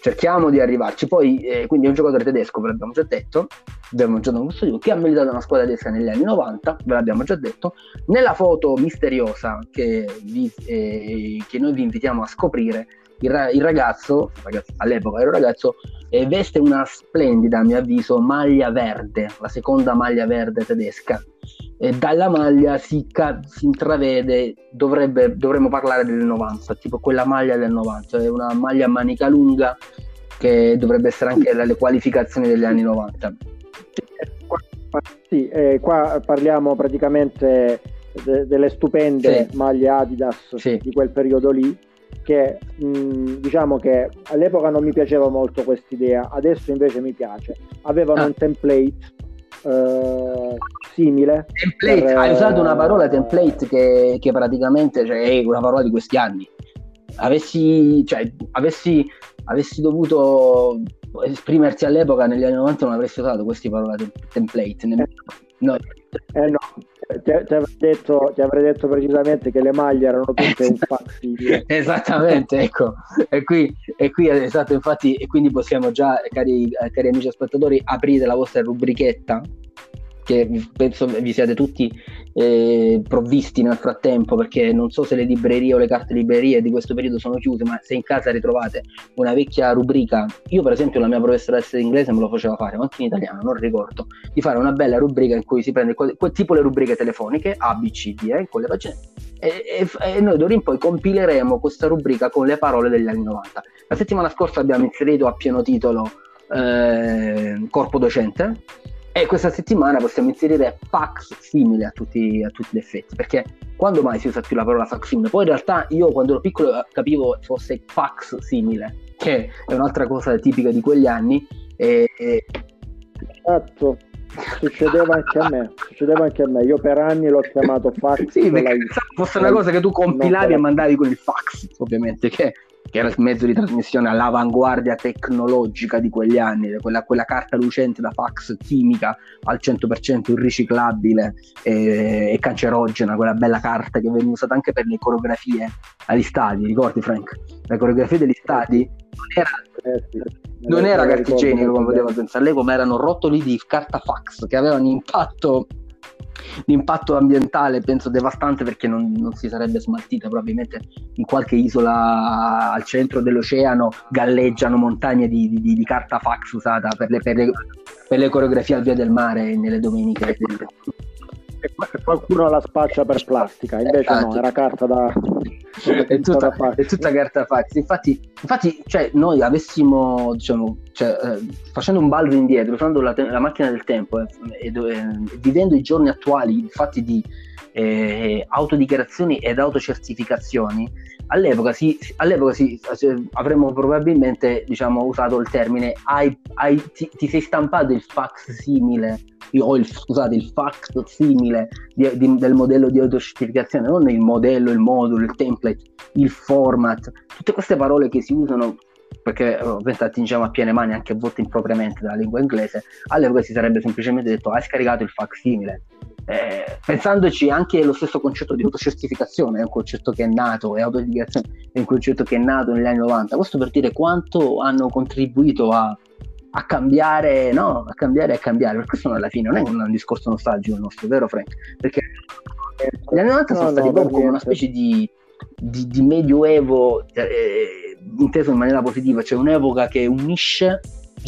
cerchiamo di arrivarci. Poi, eh, quindi è un giocatore tedesco, ve l'abbiamo già detto, ve l'abbiamo già dato che ha militato una squadra tedesca negli anni 90, ve l'abbiamo già detto. Nella foto misteriosa che, vi, eh, che noi vi invitiamo a scoprire, il, il ragazzo, ragazzo, all'epoca era un ragazzo, eh, veste una splendida, a mio avviso, maglia verde, la seconda maglia verde tedesca. E dalla maglia si, ca- si intravede, dovrebbe, dovremmo parlare del 90, tipo quella maglia del 90, è una maglia a manica lunga che dovrebbe essere anche dalle qualificazioni degli anni 90. Sì, eh, qua parliamo praticamente de- delle stupende sì. maglie Adidas sì. di quel periodo lì che mh, diciamo che all'epoca non mi piaceva molto quest'idea, adesso invece mi piace. Avevano ah. un template eh, simile. Template, per, hai usato una parola template che, che praticamente cioè, è una parola di questi anni. Avessi, cioè, avessi, avessi dovuto esprimersi all'epoca negli anni 90 non avresti usato queste parole template. No. Eh no, ti, ti, avrei detto, ti, avrei detto, precisamente che le maglie erano tutte un facsimile. Esattamente, ecco. E qui, e qui, esatto, infatti, e quindi possiamo già, cari, cari amici ascoltatori, aprire la vostra rubrichetta che penso vi siate tutti eh, provvisti nel frattempo perché non so se le librerie o le carte librerie di questo periodo sono chiuse ma se in casa ritrovate una vecchia rubrica io per esempio la mia professoressa di inglese me lo faceva fare ma anche in italiano non ricordo di fare una bella rubrica in cui si prende quel, tipo le rubriche telefoniche A, B, C, D eh, con pagine e, e, e noi d'ora in poi compileremo questa rubrica con le parole degli anni 90 la settimana scorsa abbiamo inserito a pieno titolo eh, corpo docente e questa settimana possiamo inserire fax simile a tutti, a tutti gli effetti, perché quando mai si usa più la parola fax simile? Poi in realtà io quando ero piccolo eh, capivo fosse fax simile, che è un'altra cosa tipica di quegli anni. E, Esatto, succedeva anche a me. succedeva anche a me. Io per anni l'ho chiamato fax. sì, perché fosse una cosa che tu compilavi e mandavi con il fax, ovviamente, che che era il mezzo di trasmissione all'avanguardia tecnologica di quegli anni, quella, quella carta lucente da fax chimica al 100% irriciclabile e, e, cancerogena, quella bella carta che veniva usata anche per le coreografie agli stadi, ricordi Frank? Le coreografie degli stadi non era, eh sì, non era carta igienica come poteva pensare. Lei, come erano rotoli di carta fax che avevano impatto l'impatto ambientale penso devastante perché non, non, si sarebbe smaltita probabilmente in qualche isola al centro dell'oceano galleggiano montagne di, di, di carta fax usata per le, per, le, per le, coreografie al via del mare nelle domeniche e qualcuno la spaccia per plastica invece esatto. no era carta da è tutta, è tutta carta fax. Infatti, infatti cioè, noi avessimo, diciamo, cioè, eh, facendo un balzo indietro, usando la, te- la macchina del tempo eh, e eh, vivendo i giorni attuali fatti di eh, autodichiarazioni ed autocertificazioni, all'epoca, si, all'epoca si, avremmo probabilmente diciamo, usato il termine hai, hai, ti, ti, sei stampato il fax simile o il, scusate, il fax simile di, di, del modello di autocertificazione, non il modello, il modulo, il template, il format, tutte queste parole che si usano perché ovviamente attingiamo a piene mani anche a volte impropriamente dalla lingua inglese, all'epoca si sarebbe semplicemente detto hai scaricato il fax simile eh, pensandoci anche lo stesso concetto di autocertificazione è un concetto che è nato e autodichiarazione è un concetto che è nato negli anni 90 questo per dire quanto hanno contribuito a, a cambiare no? a cambiare e a cambiare perché questo alla fine non è un, discorso nostalgico il nostro vero Frank perché gli anni 90 no, sono stati no, proprio come una specie di, di, di medioevo eh, inteso in maniera positiva cioè un'epoca che unisce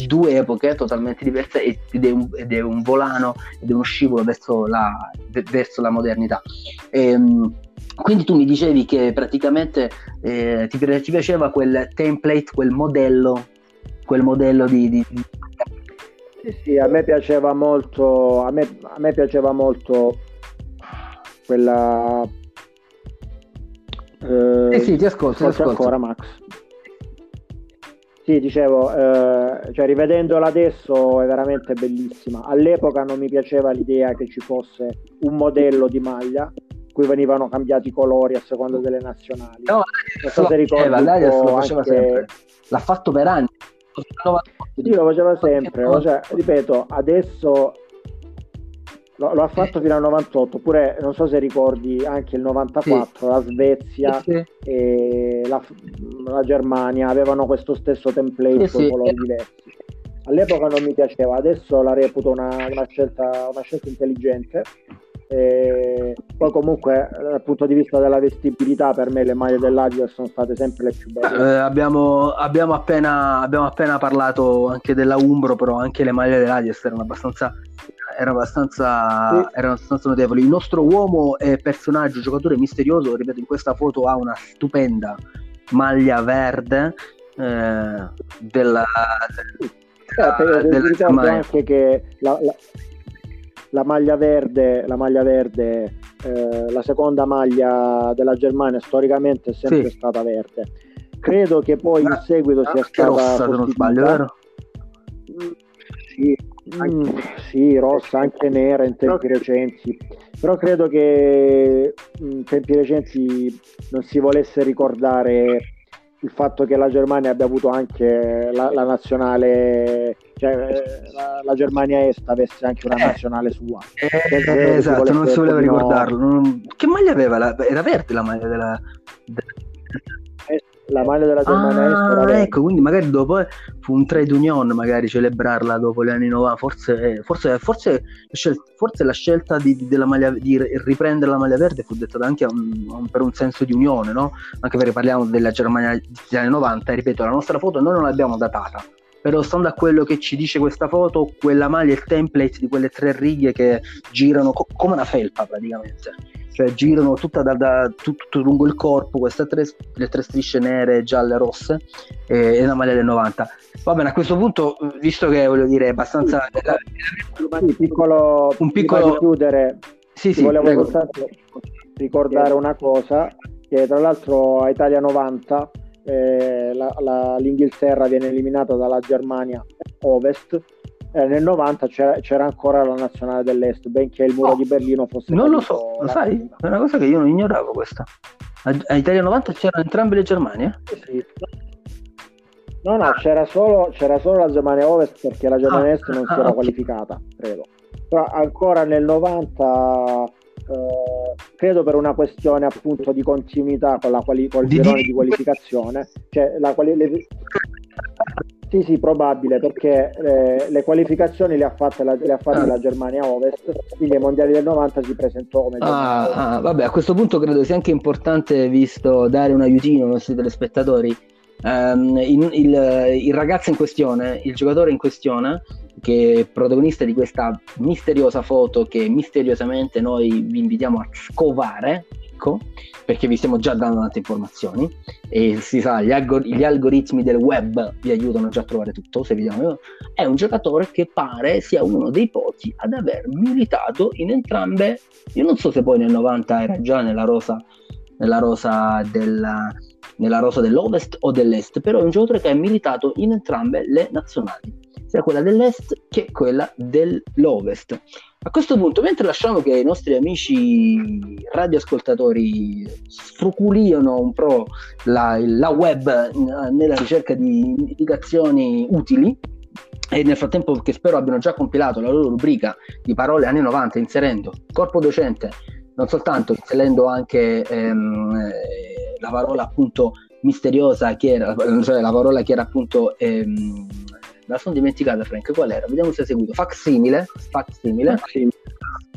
due epoche totalmente diverse ed è un, ed è un volano ed è uno scivolo verso la, verso la modernità. E, ehm, quindi tu mi dicevi che praticamente eh, ti, ti, piaceva quel template, quel modello, quel modello di, di... Sì, sì, a me piaceva molto, a me, a me piaceva molto quella... Eh, sì, sì, ti ascolto, ti ascolto. ancora Max. Sì, dicevo, eh, cioè rivedendola adesso è veramente bellissima. All'epoca non mi piaceva l'idea che ci fosse un modello di maglia cui venivano cambiati i colori a seconda delle nazionali. No, non so se ricordi lo faceva anche... sempre. L'ha fatto per anni. Sì, lo faceva sempre. Cioè, ripeto, adesso Lo, lo, ha fatto fino al 98, oppure non so se ricordi anche il 94, sì. la Svezia sì, e la, la, Germania avevano questo stesso template con colori diversi. All'epoca non mi piaceva, adesso la reputo una, una, scelta, una scelta intelligente. E poi comunque dal punto di vista della vestibilità per me le maglie dell'Adidas sono state sempre le più belle eh, abbiamo, abbiamo, appena, abbiamo appena parlato anche della Umbro però anche le maglie dell'Adidas erano abbastanza erano abbastanza, sì. erano abbastanza notevoli. Il nostro uomo e personaggio, giocatore misterioso, ripeto, in questa foto ha una stupenda maglia verde eh, della, della, eh, della Germania. anche che la, la, la, maglia verde, la maglia verde eh, la seconda maglia della Germania storicamente è sempre sì. stata verde. Credo che poi in seguito sia stata rossa, se non sbaglio, vero? Mm, sì, Mm, sì, rossa, anche nera in tempi però... recenti. Però credo che in tempi recenti non si volesse ricordare il fatto che la Germania abbia avuto anche la, la nazionale, cioè la, la, Germania Est avesse anche una eh. nazionale sua. Eh, esatto, non si voleva ricordarlo. Che maglia aveva? La, era verde la maglia della, della la maglia della Germania ah, ecco quindi magari dopo eh, fu un trade union magari celebrarla dopo gli anni 90 forse, eh, forse, forse, forse la scelta di, della maglia, di riprendere la maglia verde fu dettata anche un, un, per un senso di unione no? anche perché parliamo della Germania degli anni 90 e ripeto la nostra foto noi non l'abbiamo datata. Però stando a quello che ci dice questa foto quella maglia è il template di quelle tre righe che girano co- come una felpa praticamente cioè girano tutta da, da, tutto, lungo il corpo queste tre, le tre strisce nere, gialle, rosse e, e una maglia del 90 va bene a questo punto visto che voglio dire è abbastanza un piccolo un piccolo chiudere sì, sì, volevo ricordare una cosa che tra l'altro a Italia 90 eh, la, la, l'Inghilterra viene eliminata dalla Germania Ovest eh, nel 90 c'era, c'era, ancora la nazionale dell'est, benché il muro oh, di Berlino fosse... Non lo so, lo sai? È una cosa che io non ignoravo questa. A, Italia 90 c'erano entrambe le Germanie? Sì. No, no, c'era solo, c'era solo, la Germania Ovest perché la Germania ah, Est non ah, si era okay. qualificata, credo. Però ancora nel 90 eh, credo per una questione appunto di continuità con, la quali- con il di di qualificazione, cioè la quali- le- sì, sì, probabile perché eh, le qualificazioni le ha fatte, la, le ha fatte ah. la Germania Ovest, quindi ai mondiali del 90 si presentò come ah, ah, vabbè, a questo punto credo sia anche importante, visto dare un aiutino ai nostri telespettatori. Um, il, il, il ragazzo in questione, il giocatore in questione, che è protagonista di questa misteriosa foto che misteriosamente noi vi invitiamo a scovare, ecco, perché vi stiamo già dando tante informazioni. E si sa, gli, algor- gli, algoritmi del web vi aiutano già a trovare tutto, se vediamo, è un giocatore che pare sia uno dei pochi ad aver militato in entrambe, io non so se poi nel 90 era già nella rosa, nella rosa della nella rosa dell'ovest o dell'est, però è un giocatore che ha militato in entrambe le nazionali sia quella dell'est che quella dell'ovest. A questo punto, mentre lasciamo che i nostri amici radioascoltatori sfruculiano un po' la, la web nella ricerca di indicazioni utili, e nel frattempo che spero abbiano già compilato la loro rubrica di parole anni 90 inserendo corpo docente, non soltanto inserendo anche ehm, eh, la parola appunto misteriosa che era, cioè la parola che era appunto ehm, la sono dimenticata Frank, qual era? Vediamo se ha seguito. Facsimile, facsimile.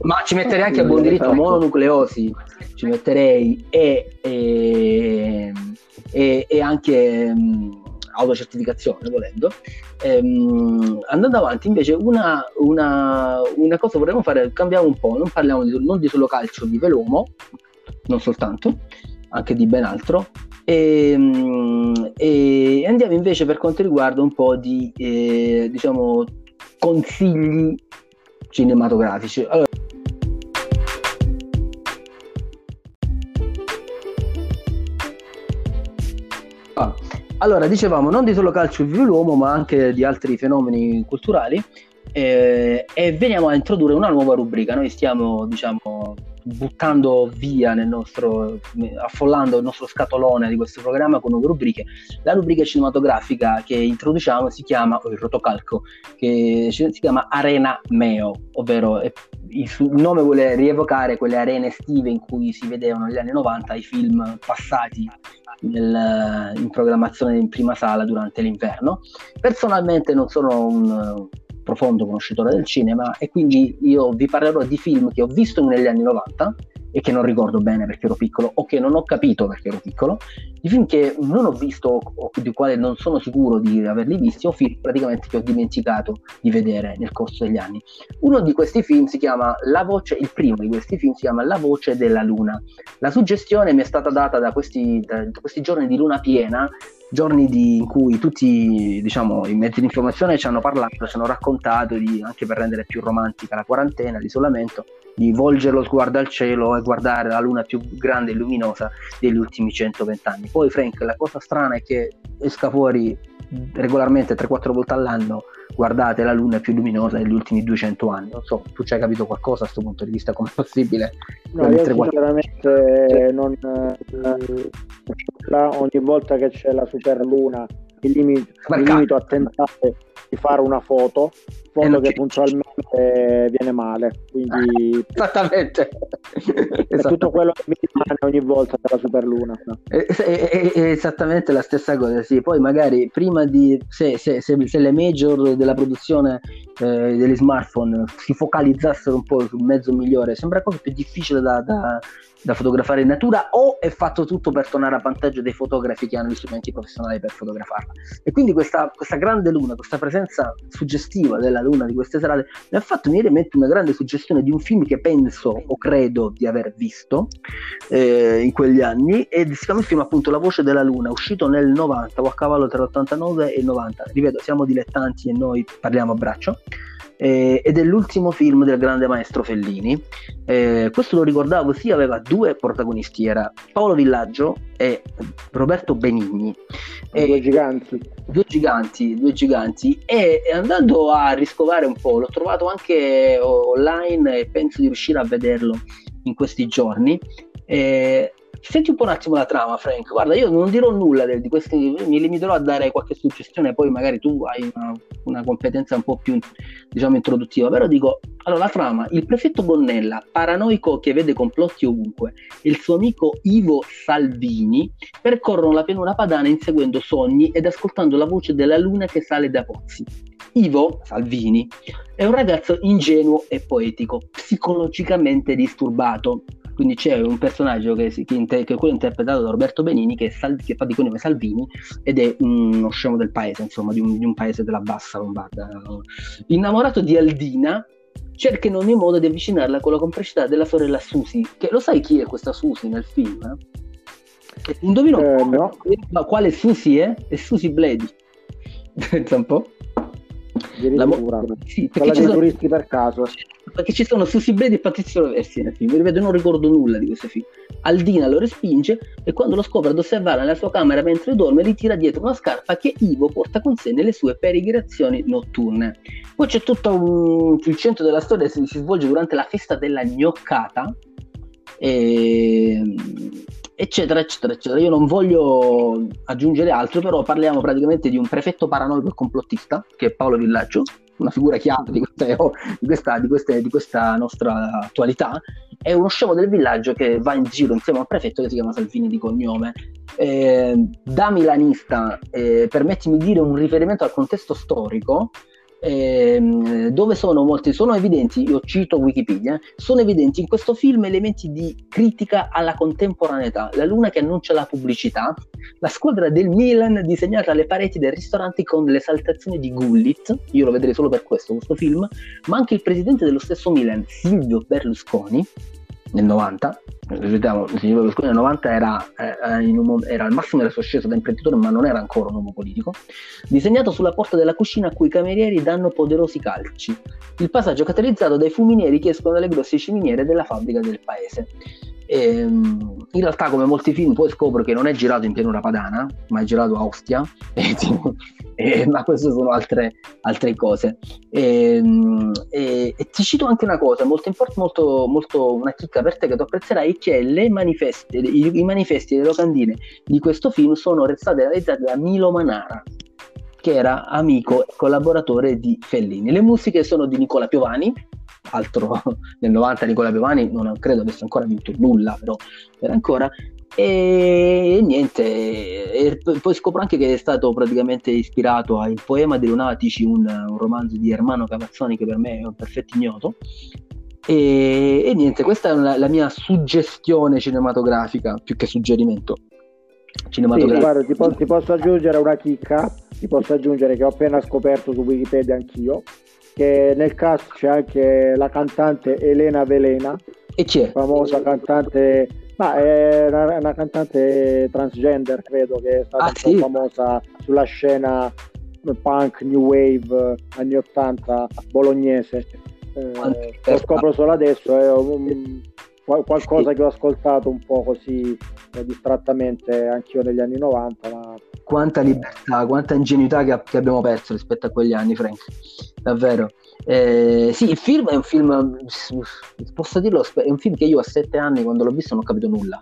Ma ci metterei anche a buon diritto mononucleosi, ci metterei e, e, e, e anche um, autocertificazione volendo. Ehm, andando avanti invece una, una, una, cosa vorremmo fare, cambiamo un po', non parliamo di, non di solo calcio, di velomo, non soltanto, anche di ben altro, e, ehm, e, andiamo invece per quanto riguarda un po' di eh, diciamo consigli cinematografici. Allora, allora, dicevamo non di solo calcio vive l'uomo, ma anche di altri fenomeni culturali. Eh, e veniamo a introdurre una nuova rubrica. Noi stiamo, diciamo, buttando via nel nostro, affollando il nostro scatolone di questo programma con nuove rubriche. La rubrica cinematografica che introduciamo si chiama, o il rotocalco, che si chiama Arena Meo, ovvero il, nome vuole rievocare quelle arene estive in cui si vedevano negli anni 90 i film passati nel, in programmazione in prima sala durante l'inverno. Personalmente non sono un profondo conoscitore del cinema e quindi io vi parlerò di film che ho visto negli anni 90 e che non ricordo bene perché ero piccolo o che non ho capito perché ero piccolo, di film che non ho visto o di quali non sono sicuro di averli visti o film praticamente che ho dimenticato di vedere nel corso degli anni. Uno di questi film si chiama La voce, il primo di questi film si chiama La voce della luna. La suggestione mi è stata data da questi, da questi giorni di luna piena giorni di, in cui tutti diciamo, i mezzi di informazione ci hanno parlato, ci hanno raccontato di, anche per rendere più romantica la quarantena, l'isolamento, di volgere lo sguardo al cielo e guardare la luna più grande e luminosa degli ultimi 120 anni. Poi Frank, la cosa strana è che esca fuori regolarmente 3-4 volte all'anno guardate la luna più luminosa degli ultimi 200 anni. Non so, tu ci hai capito qualcosa a questo punto di vista, come è possibile? No, io sinceramente non, eh, ogni volta che c'è la superluna mi limito, mi limito a tentare di fare una foto, foto che puntualmente viene male. Quindi esattamente. è tutto quello che mi rimane ogni volta della superluna. È, è, è, esattamente la stessa cosa, sì. Poi magari prima di se, se, se, se le major della produzione eh, degli smartphone si focalizzassero un po' sul mezzo migliore, sembra cosa più difficile da, da da fotografare in natura o è fatto tutto per tornare a vantaggio dei fotografi che hanno gli strumenti professionali per fotografarla. E quindi questa, questa grande luna, questa presenza suggestiva della luna di queste serate mi ha fatto venire in mente una grande suggestione di un film che penso o credo di aver visto eh, in quegli anni e si chiama il film appunto La voce della luna, uscito nel 90 o a cavallo tra l'89 e il 90. Ripeto, siamo dilettanti e noi parliamo a braccio. Eh, ed è l'ultimo film del grande maestro Fellini. Eh, questo lo ricordavo, sì, aveva due protagonisti, era Paolo Villaggio e Roberto Benigni. due giganti. Due giganti, due giganti. E andando a riscovare un po', l'ho trovato anche online e penso di riuscire a vederlo in questi giorni. Eh, Senti un po' un attimo la trama, Frank. Guarda, io non dirò nulla di questi, mi limiterò a dare qualche suggestione, poi magari tu hai una, una competenza un po' più, diciamo, introduttiva. Però dico, allora, la trama, il prefetto Bonnella, paranoico che vede complotti ovunque, e il suo amico Ivo Salvini percorrono la pianura padana inseguendo sogni ed ascoltando la voce della luna che sale da pozzi. Ivo Salvini è un ragazzo ingenuo e poetico, psicologicamente disturbato, quindi c'è un personaggio che, che, inter- che è quello interpretato da Roberto Benini che, Sal- che, fa di cognome Salvini ed è uno scemo del paese, insomma, di un, di un paese della bassa lombarda. Innamorato di Aldina, cerca in ogni modo di avvicinarla con la complicità della sorella Susi. Che lo sai chi è questa Susi nel film? Eh? Indovino eh, no. quale Susi è? È Susi Bledi. Pensa un po'. La mo- sì, perché ci sono... turisti per caso perché ci sono Susi Blade e Patrizio Roversi nel film, ripeto, non ricordo nulla di questo film. Aldina lo respinge e quando lo scopre ad osservare nella sua camera mentre dorme, gli tira dietro una scarpa che Ivo porta con sé nelle sue peregrinazioni notturne. Poi c'è tutto un... il centro della storia si, si svolge durante la festa della gnoccata. E eccetera, eccetera, eccetera. Io non voglio aggiungere altro, però parliamo praticamente di un prefetto paranoico e complottista, che è Paolo Villaggio, una figura chiave di questa, di, questa, di, queste, di questa, nostra attualità, è uno scemo del villaggio che va in giro insieme a un prefetto che si chiama Salvini di cognome. Eh, da milanista, eh, permettimi di dire un riferimento al contesto storico, ehm, dove sono molti, sono evidenti, io cito Wikipedia, sono evidenti in questo film elementi di critica alla contemporaneità, la luna che annuncia la pubblicità, la squadra del Milan disegnata alle pareti del ristorante con le esaltazioni di Gullit, io lo vedrei solo per questo, questo film, ma anche il presidente dello stesso Milan, Silvio Berlusconi, nel 90, ricordiamo, Silvio Berlusconi nel 90 era, eh, un, era, al massimo della sua ascesa da imprenditore, ma non era ancora un uomo politico, disegnato sulla porta della cucina a cui i camerieri danno poderosi calci. Il passaggio catalizzato dai fuminieri che escono dalle grosse ciminiere della fabbrica del paese. E, ehm, in realtà, come molti film, poi scopro che non è girato in pianura padana, ma è girato a Ostia, e, e, ma queste sono altre, altre cose. Ehm, e, ti cito anche una cosa molto importante, molto, molto una chicca per te che tu apprezzerai, che le manifesti, i, i manifesti e le locandine di questo film sono state realizzate da Milo Manara che era amico e collaboratore di Fellini. Le musiche sono di Nicola Piovani, altro nel 90 Nicola Piovani non credo avesse ancora vinto nulla, però era ancora. E niente, e poi scopro anche che è stato praticamente ispirato al poema dei lunatici, un, un romanzo di Ermano Cavazzoni che per me è un perfetto ignoto. E, e niente, questa è una, la mia suggestione cinematografica più che suggerimento cinematografico. Sì, guarda, ti, po- ti posso aggiungere una chicca, ti posso aggiungere che ho appena scoperto su Wikipedia anch'io che nel cast c'è anche la cantante Elena Velena, e c'è? famosa cantante, ma è una, una, cantante transgender, credo che è stata ah, sì? famosa sulla scena punk, new wave anni 80 bolognese. Eh, lo scopro solo adesso, è un, qualcosa che ho ascoltato un po' così eh, distrattamente anch'io negli anni 90, ma quanta libertà, quanta ingenuità che, che, abbiamo perso rispetto a quegli anni, Frank. Davvero. Eh, sì, il film è un film, posso dirlo, è un film che io a sette anni quando l'ho visto non ho capito nulla.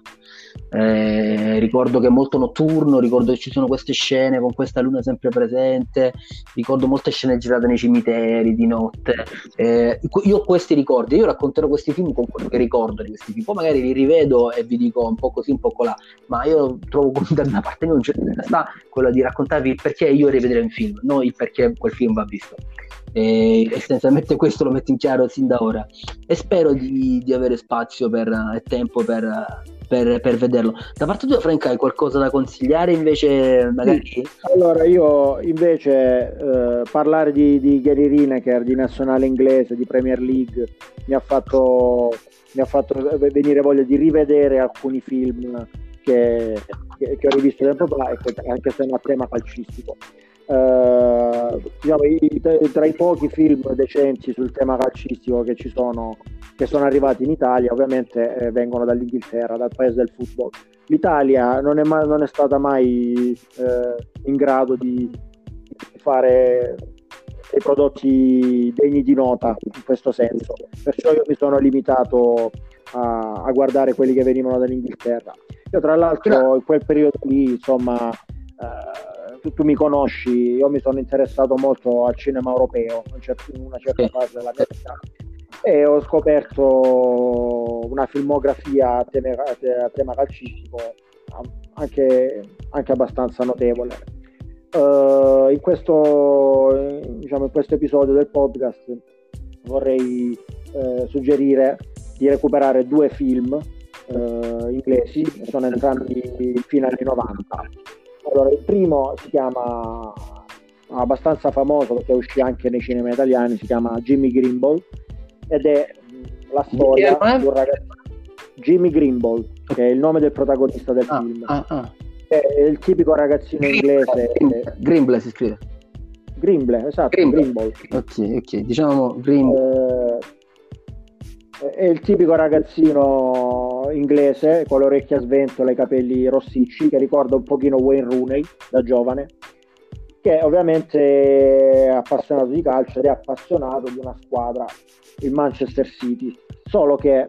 Eh, ricordo che è molto notturno, ricordo che ci sono queste scene con questa luna sempre presente, ricordo molte scene girate nei cimiteri di notte. Eh, io ho questi ricordi, io racconterò questi film con quello che ricordo di questi film, poi magari li rivedo e vi dico un po' così, un po' là, ma io trovo da una parte mia un certo quello di raccontarvi il perché io rivedrò un film, non il perché quel film va visto. E essenzialmente questo lo metto in chiaro sin da ora e spero di, di avere spazio per, e tempo per, per, per, vederlo. Da parte tua, Frank, hai qualcosa da consigliare invece? Magari... Sì. Allora, io invece eh, parlare di, di Gary Lineker, di nazionale inglese, di Premier League, mi ha fatto, mi ha fatto venire voglia di rivedere alcuni film che, che, che ho rivisto tempo fa, anche se è un tema calcistico. eh, diciamo, i, tra i pochi film decenti sul tema calcistico che ci sono, che sono arrivati in Italia, ovviamente eh, vengono dall'Inghilterra, dal paese del football. L'Italia non è, mai, non è stata mai eh, in grado di fare dei prodotti degni di nota in questo senso, perciò io mi sono limitato a, a guardare quelli che venivano dall'Inghilterra. Io tra l'altro in quel periodo lì, insomma, eh, tu, tu, mi conosci, io mi sono interessato molto al cinema europeo in una certa fase della mia vita e ho scoperto una filmografia a tema, a tema calcistico anche, anche, abbastanza notevole. Uh, in, questo, diciamo, in questo episodio del podcast vorrei uh, suggerire di recuperare due film uh, inglesi, sono entrambi fino anni 90. Allora, il primo si chiama abbastanza famoso perché uscì anche nei cinema italiani, si chiama Jimmy Grimble ed è la storia di un ragazzo Jimmy Grimble, che è il nome del protagonista del ah, film. Ah, ah. È il tipico ragazzino Grimble, inglese. Grimble si scrive. Grimble, esatto, Grimble. Grimble. Ok, ok, diciamo Grimble. Eh, è il tipico ragazzino inglese con le orecchie a sventola e i capelli rossicci che ricorda un pochino Wayne Rooney da giovane che ovviamente è appassionato di calcio ed è appassionato di una squadra, il Manchester City, solo che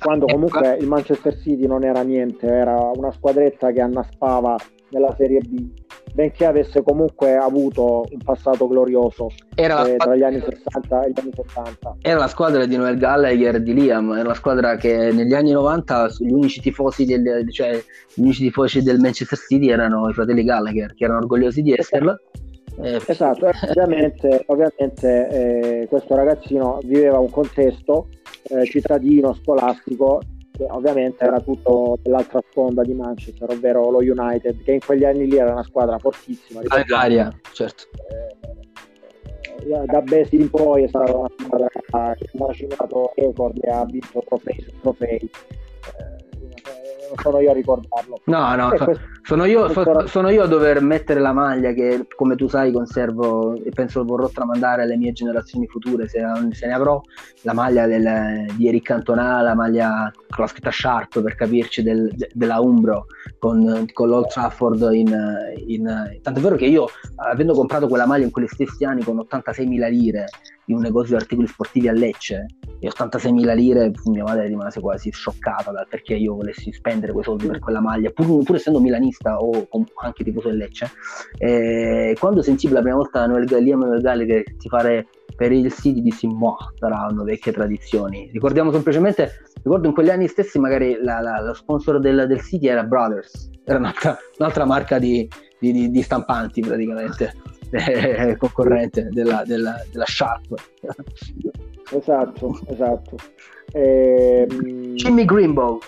quando comunque il Manchester City non era niente, era una squadretta che annaspava nella Serie B, benché avesse comunque avuto un passato glorioso eh, tra gli anni 60 e gli anni 70. Era la squadra di Noel Gallagher e di Liam, era la squadra che negli anni 90 gli unici tifosi del, cioè, gli unici tifosi del Manchester City erano i fratelli Gallagher, che erano orgogliosi di esserlo. Eh, esatto, ovviamente, ovviamente eh, questo ragazzino viveva un contesto eh, cittadino, scolastico, ovviamente era tutto dell'altra sponda di Manchester, ovvero lo United, che in quegli anni lì era una squadra fortissima. Aria, certo. Eh, da Besti in poi è stata una squadra che ha macinato record e ha vinto trofei su trofei. Eh, non sono io a ricordarlo. No, no, so, questo, sono, io, so, sono, io, a dover mettere la maglia che, come tu sai, conservo e penso vorrò tramandare alle mie generazioni future, se, se ne avrò, la maglia del, di Eric Cantona, la maglia con la scritta Sharp, per capirci, del, della Umbro, con, con l'Old Trafford in, in... Tanto è vero che io, avendo comprato quella maglia in quegli stessi anni con 86.000 lire, in un negozio di articoli sportivi a Lecce e 86.000 lire mia madre rimase quasi scioccata dal perché io volessi spendere quei soldi per quella maglia pur, pur essendo milanista o anche tifoso del Lecce. E quando sentii la prima volta Noel Gallia Noel Gallagher ti fare per il City dissi mo saranno vecchie tradizioni. Ricordiamo semplicemente ricordo in quegli anni stessi magari la, la, lo sponsor del, del City era Brothers era un'altra, un'altra marca di, di, di, di stampanti praticamente eh, concorrente della, della, della Sharp. Esatto, esatto. Eh, Jimmy Greenbow.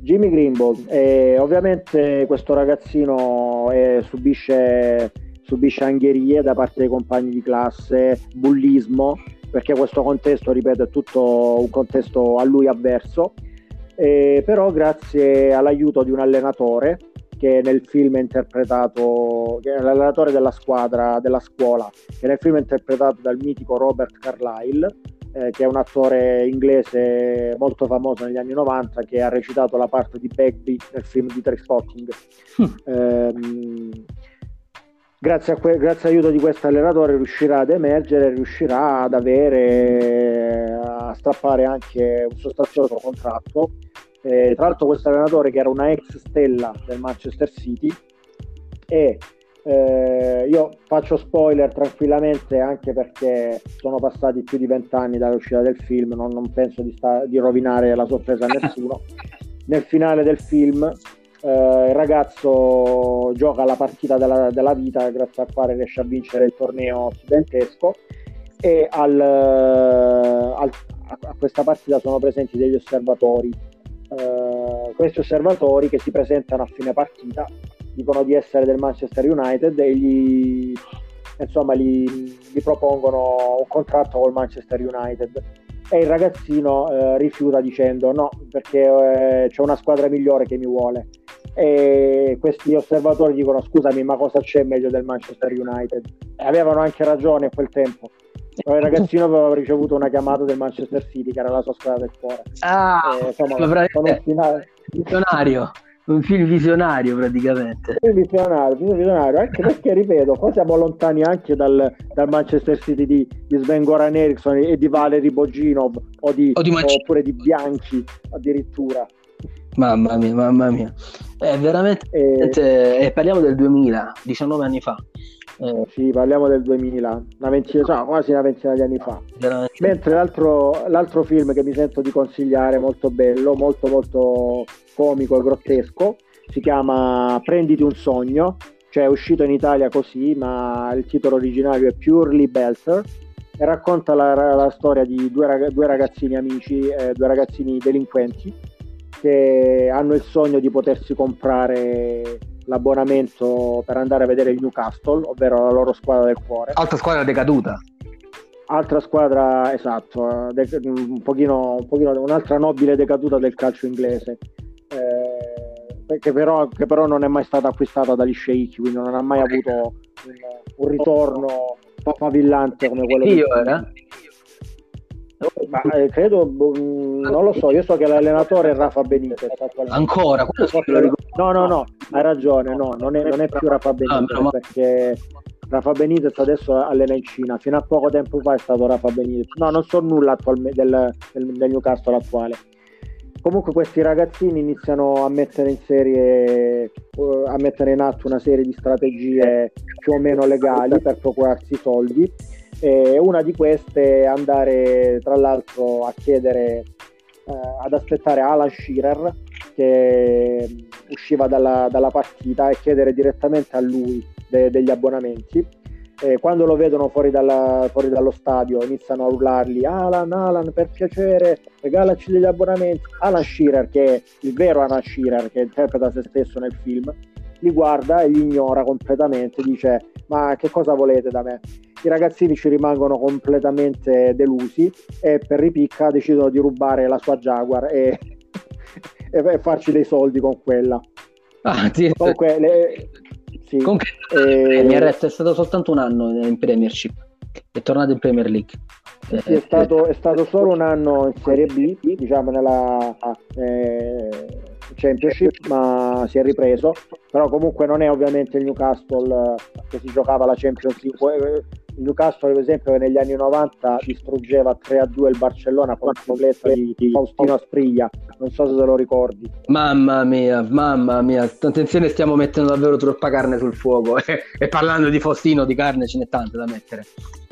Jimmy Greenbow, eh, ovviamente questo ragazzino eh, subisce, subisce angherie da parte dei compagni di classe, bullismo, perché questo contesto, ripeto, è tutto un contesto a lui avverso, eh, però grazie all'aiuto di un allenatore che nel film è interpretato, che è l'allenatore della squadra, della scuola, che nel film è interpretato dal mitico Robert Carlyle, eh, che è un attore inglese molto famoso negli anni 90, che ha recitato la parte di Bagby nel film di Trainspotting. Mm. Eh, grazie, que- grazie all'aiuto di questo allenatore riuscirà ad emergere, riuscirà ad avere, a strappare anche un sostanzioso contratto eh, tra l'altro questo allenatore che era una ex stella del Manchester City e eh, io faccio spoiler tranquillamente anche perché sono passati più di vent'anni dall'uscita del film, non, non penso di, sta- di, rovinare la sorpresa a nessuno. Nel finale del film eh, il ragazzo gioca la partita della, della, vita grazie al quale riesce a vincere il torneo studentesco e al, al, a questa partita sono presenti degli osservatori eh, questi osservatori che si presentano a fine partita dicono di essere del Manchester United e gli, insomma, gli, gli propongono un contratto col Manchester United. E il ragazzino eh, rifiuta dicendo no perché eh, c'è una squadra migliore che mi vuole. E questi osservatori dicono scusami ma cosa c'è meglio del Manchester United? E avevano anche ragione a quel tempo il ragazzino aveva ricevuto una chiamata del Manchester City che era la sua squadra del cuore. Ah e, insomma, sono finale... visionario un film visionario praticamente. Film visionario, film visionario. Anche perché ripeto qua siamo lontani anche dal, dal Manchester City di, di Sven Goran Eriksson e di Valery Boginov o di, o di oppure di Bianchi addirittura Mamma mia, mamma mia. È veramente... Eh, eh, parliamo del 2000, 19 anni fa. Eh, sì, parliamo del 2000, una ventina, cioè, quasi una ventina di anni fa. Veramente. Mentre l'altro, l'altro film che mi sento di consigliare, molto bello, molto molto comico e grottesco, si chiama Prenditi un sogno, cioè è uscito in Italia così, ma il titolo originario è Purely Belter e racconta la, la storia di due, rag- due ragazzini amici, eh, due ragazzini delinquenti che hanno il sogno di potersi comprare l'abbonamento per andare a vedere il Newcastle, ovvero la loro squadra del cuore. Altra squadra decaduta. Altra squadra, esatto, de- un, pochino, un pochino, un'altra nobile decaduta del calcio inglese, eh, che, però, che, però, non è mai stata acquistata dagli sceicchi, quindi non ha mai avuto un, un ritorno papavillante come quello Io, di... Ma eh, credo, boh, mm, non lo so, io so che l'allenatore è Rafa Benitez. Ancora? No, no, no, hai ragione, no, non è, non è più Rafa ah, Benitez ah, perché Rafa Benitez adesso allena in Cina, fino a poco tempo fa è stato Rafa Benitez. No, non so nulla attualmente del, del, del Newcastle attuale. Comunque questi ragazzini iniziano a mettere in serie, uh, a mettere in atto una serie di strategie più o meno legali per procurarsi soldi e una di queste è andare tra l'altro a chiedere, eh, ad aspettare Alan Shearer che usciva dalla, dalla partita e chiedere direttamente a lui de, degli abbonamenti. E quando lo vedono fuori, dalla, fuori, dallo stadio iniziano a urlargli Alan, Alan per piacere regalaci degli abbonamenti Alan Shearer che è il vero Alan Shearer che interpreta se stesso nel film li guarda e li ignora completamente dice ma che cosa volete da me i ragazzini ci rimangono completamente delusi e per ripicca decidono di rubare la sua Jaguar e, e farci dei soldi con quella. Ah, sì. Comunque, le, sì, Comunque eh, mi arresta, è stato soltanto un anno in Premiership, è tornato in Premier League. Sì, è, stato, è, stato, solo un anno in Serie B, diciamo nella eh, Championship, ma si è ripreso. Però comunque non è ovviamente il Newcastle che si giocava la Champions League Newcastle per esempio che negli anni 90 distruggeva 3-2 il Barcellona con la completa di, di Faustino Aspriglia. Non so se te lo ricordi. Mamma mia mamma mia. Attenzione stiamo mettendo davvero troppa carne sul fuoco. E parlando di Faustino di carne ce n'è tante da mettere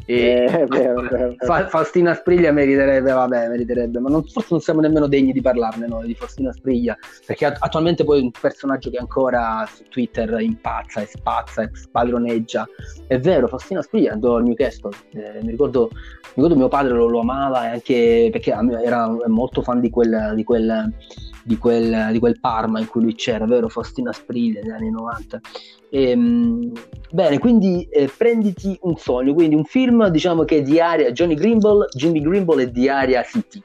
e eh, vero, vero, Fa- Faustina Spriglia meriterebbe, vabbè, meriterebbe, ma non, forse non siamo nemmeno degni di parlarne noi di Faustina Spriglia, perché attualmente poi è un personaggio che ancora su Twitter impazza e spazza e spadroneggia. È vero, Faustina Spriglia andò al Newcastle, eh, mi, ricordo, mi, ricordo, mio padre lo, lo amava anche perché era molto fan di quel, di quel di quel, di quel, Parma in cui lui c'era, vero? Faustina Spriglia negli anni 90. E, ehm, bene, quindi eh, prenditi un sogno, quindi un film diciamo che è di area Johnny Grimble, Jimmy Grimble è di area City,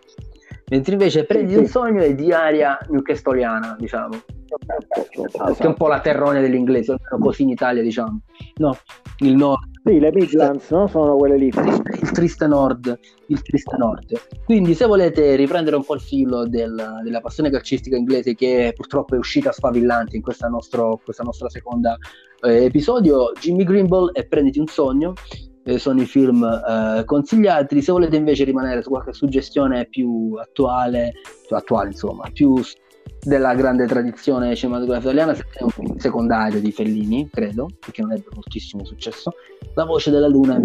mentre invece prenditi un sogno è di area newcastleiana, diciamo. Che è un po' la terrone dell'inglese, almeno così in Italia, diciamo. No, il nord sì, le Midlands no? sono quelle lì. Il triste nord, il triste nord. Quindi se volete riprendere un po' il filo del, della passione calcistica inglese che purtroppo è uscita sfavillante in questa, nostro, questa nostra seconda eh, episodio, Jimmy Grimble e Prenditi un sogno, eh, sono i film eh, consigliati. Se volete invece rimanere su qualche suggestione più attuale, più attuale insomma, più della grande tradizione cinematografica italiana secondario di Fellini, credo, perché non ebbe moltissimo successo, La voce della luna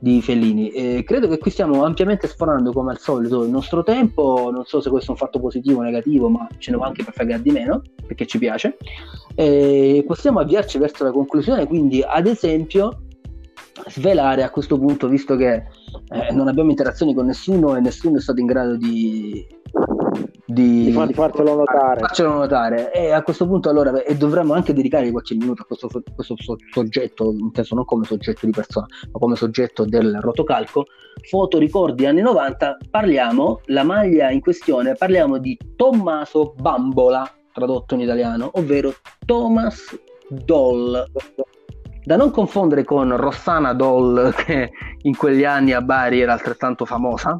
di Fellini. E credo che qui stiamo ampiamente sforando come al solito il nostro tempo, non so se questo è un fatto positivo o negativo, ma ce ne va anche per fregare di meno, perché ci piace. E possiamo avviarci verso la conclusione, quindi ad esempio svelare a questo punto, visto che eh, non abbiamo interazioni con nessuno e nessuno è stato in grado di di, di, far, farcelo notare. Farcelo notare. E a questo punto allora e dovremmo anche dedicare qualche minuto a questo, questo soggetto, inteso non come soggetto di persona, ma come soggetto del rotocalco. Foto ricordi anni 90, parliamo, la maglia in questione, parliamo di Tommaso Bambola, tradotto in italiano, ovvero Thomas Doll. Da non confondere con Rossana Doll, che in quegli anni a Bari era altrettanto famosa,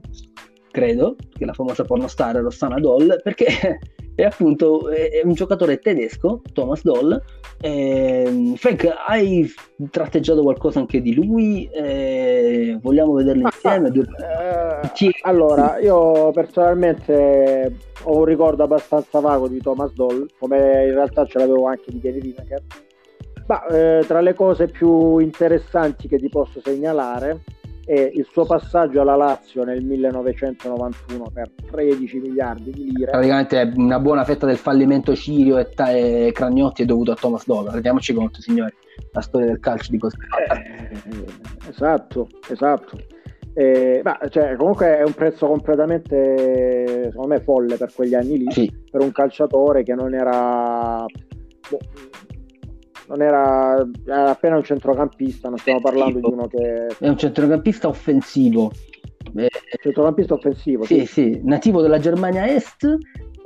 credo, che la famosa pornostar Rossana Doll, perché è appunto è un giocatore tedesco, Thomas Doll. Eh, Frank, hai tratteggiato qualcosa anche di lui? Eh, vogliamo vederlo insieme? Ah, eh, allora, io personalmente ho un ricordo abbastanza vago di Thomas Doll, come in realtà ce l'avevo anche di Kenny Lineker. Ma eh, tra le cose più interessanti che ti posso segnalare e il suo passaggio alla Lazio nel 1991 per 13 miliardi di lire. Praticamente una buona fetta del fallimento Cirio e, ta- e Cragnotti è dovuto a Thomas Doll. Rendiamoci conto, signori, la storia del calcio di così. Eh, esatto, esatto. Eh, ma, cioè, comunque è un prezzo completamente, secondo me, folle per quegli anni lì, sì. per un calciatore che non era... Boh, non era, era appena un centrocampista, non stiamo parlando di uno che... È un centrocampista offensivo. Eh, centrocampista offensivo. Sì, sì, sì, nativo della Germania Est,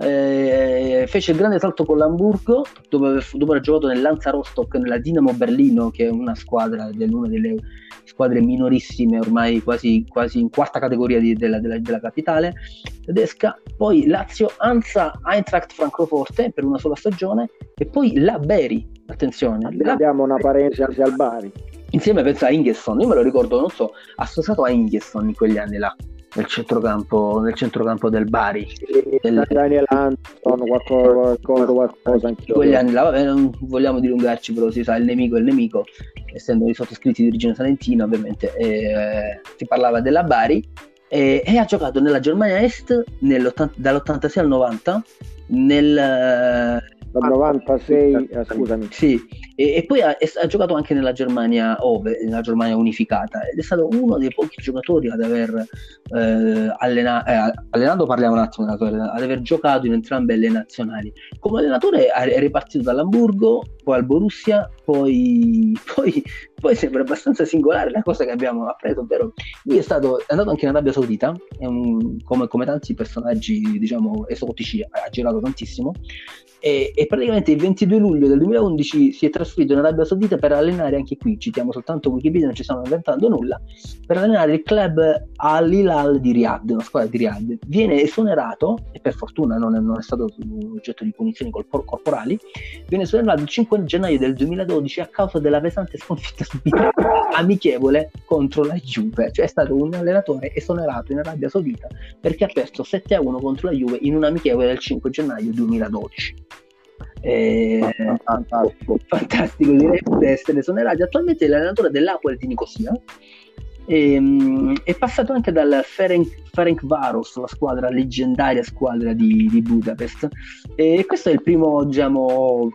eh, fece il grande salto con l'Hamburgo dove, dopo aver giocato nell'Anza Rostock nella Dinamo Berlino che è una squadra una delle squadre minorissime ormai quasi, quasi in quarta categoria di, della, della, della, capitale tedesca. Poi Lazio, Anza, Eintracht Francoforte per una sola stagione e poi la Beri attenzione. Abbiamo una parentesi al Bari. Insieme pensa a Ingesson. Io me lo ricordo non so associato a Ingesson in quegli anni là nel centrocampo, nel centrocampo del Bari. Del... Daniel Anderson, qualcosa, qualcosa, anche quegli anni là, vabbè, non vogliamo dilungarci, però si sa, il nemico è il nemico, essendo i sottoscritti di origine salentina, ovviamente, eh, si parlava della Bari. E, e, ha giocato nella Germania Est dall'86 al 90 nel, dal 96, eh, scusami. Sì, e, e poi ha, ha, giocato anche nella Germania Ove, nella Germania unificata ed è stato uno dei pochi giocatori ad aver eh, allenato, eh, allenato parliamo un attimo, ad aver giocato in entrambe le nazionali. Come allenatore è ripartito dall'Hamburgo, poi al Borussia, poi, poi, poi, sembra abbastanza singolare la cosa che abbiamo appreso, ovvero lui è, stato, è andato anche in Arabia Saudita, un, come, come, tanti personaggi diciamo esotici, ha girato tantissimo, e, e, praticamente il 22 luglio del 2011 si è trasferito in Arabia Saudita per allenare anche qui, citiamo soltanto Wikipedia, non ci stiamo inventando nulla, per allenare il club Al Hilal di Riyadh, una squadra di Riyadh. Viene esonerato, e per fortuna non è, non è stato oggetto di punizioni corporali, viene esonerato il 5 gennaio del 2012 a causa della pesante sconfitta subita amichevole contro la Juve, cioè è stato un allenatore esonerato in Arabia Saudita perché ha perso 7-1 contro la Juve in un amichevole del 5 gennaio 2012. Eh, fantastico, fantastico di essere esonerati. Attualmente è l'allenatore dell'Apoel di Nicosia. E, um, è passato anche dal Ferenc, Ferenc Varos, la squadra leggendaria squadra di, di Budapest. E questo è il primo, diciamo,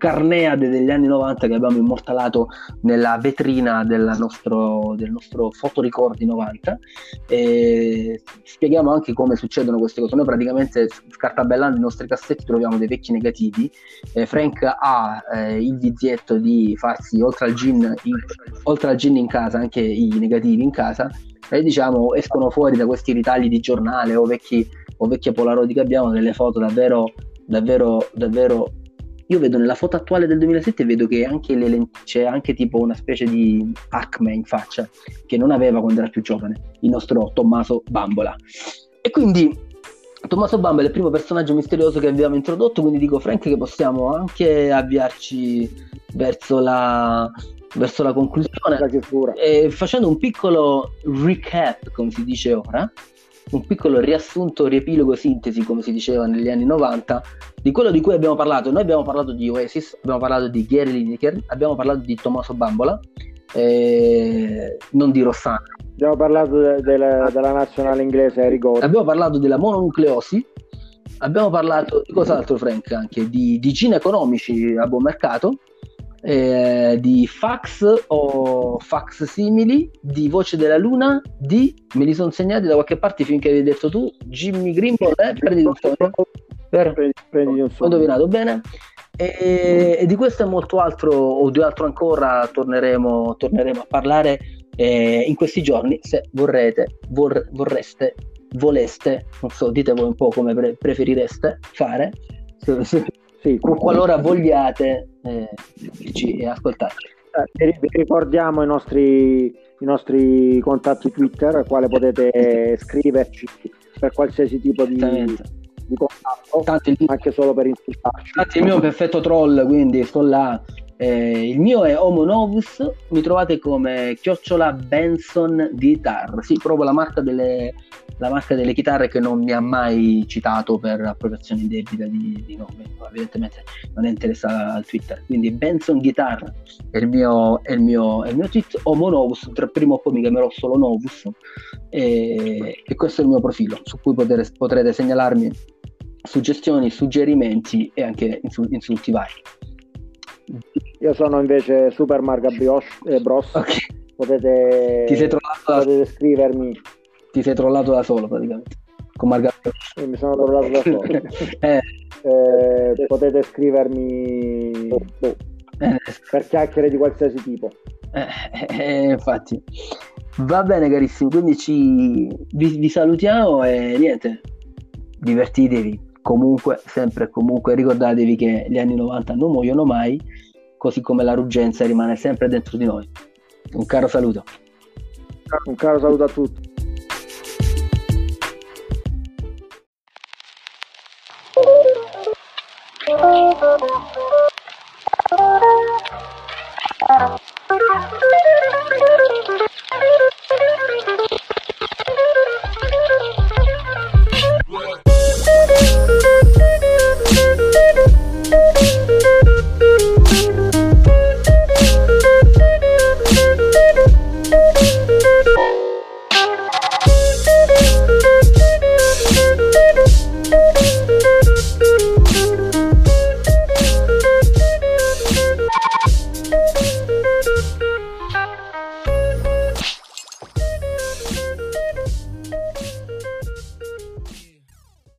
Carneade degli anni 90 che abbiamo immortalato nella vetrina nostro, del nostro fotoricordi 90 e spieghiamo anche come succedono queste cose. Noi praticamente scartabellando i nostri cassetti troviamo dei vecchi negativi. Eh, Frank ha eh, il vizietto di farsi oltre al, gin in, oltre al gin in casa anche i negativi in casa e diciamo escono fuori da questi ritagli di giornale o vecchi o vecchie polaroidi che abbiamo delle foto davvero davvero davvero io vedo nella foto attuale del 2007 vedo che anche lent- c'è anche tipo una specie di acme in faccia che non aveva quando era più giovane il nostro Tommaso Bambola. E quindi Tommaso Bambola è il primo personaggio misterioso che abbiamo introdotto quindi dico Frank che possiamo anche avviarci verso la, verso la conclusione. E facendo un piccolo recap come si dice ora un piccolo riassunto, riepilogo, sintesi, come si diceva negli anni 90, di quello di cui abbiamo parlato. Noi abbiamo parlato di Oasis, abbiamo parlato di Gary Lineker, abbiamo parlato di Tommaso Bambola, eh, non di Rossano. Abbiamo parlato de- de- della nazionale inglese Rigore. Abbiamo parlato della mononucleosi, abbiamo parlato di cos'altro Frank anche, di, di gin economici a buon mercato, eh, di fax o fax simili, di Voce della Luna, di, me li sono segnati da qualche parte finché hai detto tu, Jimmy Grimble, eh? prendi un sogno, prendi, prendi un sogno. Ho indovinato bene. E, e, di questo e molto altro, o di altro ancora, torneremo, torneremo a parlare eh, in questi giorni, se vorrete, vor, vorreste, voleste, non so, dite voi un po' come pre- preferireste fare. Se, se, sì, qualora vogliate eh, ci ascoltate. Eh, ricordiamo i nostri, i nostri contatti Twitter, al quale potete scriverci per qualsiasi tipo di, di contatto, Tanto il, anche solo per insultarci. Tanto il mio perfetto troll, quindi sto là eh, il mio è Homo Novus, mi trovate come chiocciola Benson Guitar, sì, proprio la marca, delle, la marca delle chitarre che non mi ha mai citato per appropriazione indebita di, di nome, evidentemente non è interessata al Twitter, quindi Benson Guitar è il mio, è il mio, è il mio tweet, Homo Novus, tra prima o poi mi chiamerò solo Novus. E, e questo è il mio profilo su cui potere, potrete segnalarmi suggestioni, suggerimenti e anche insulti vari. Io sono invece Super Marga Brioche, eh, Bros. Okay. Potete, Ti sei potete da... scrivermi. Ti sei trollato da solo praticamente. Con Marga Brioche. mi sono trollato da solo. eh. Eh, potete scrivermi boh, eh. per chiacchiere di qualsiasi tipo. Eh, eh, infatti. Va bene carissimi, quindi ci... vi, vi salutiamo e niente, divertitevi comunque, sempre e comunque ricordatevi che gli anni 90 non muoiono mai, così come la ruggenza rimane sempre dentro di noi. Un caro saluto. Un caro saluto a tutti. Thank you.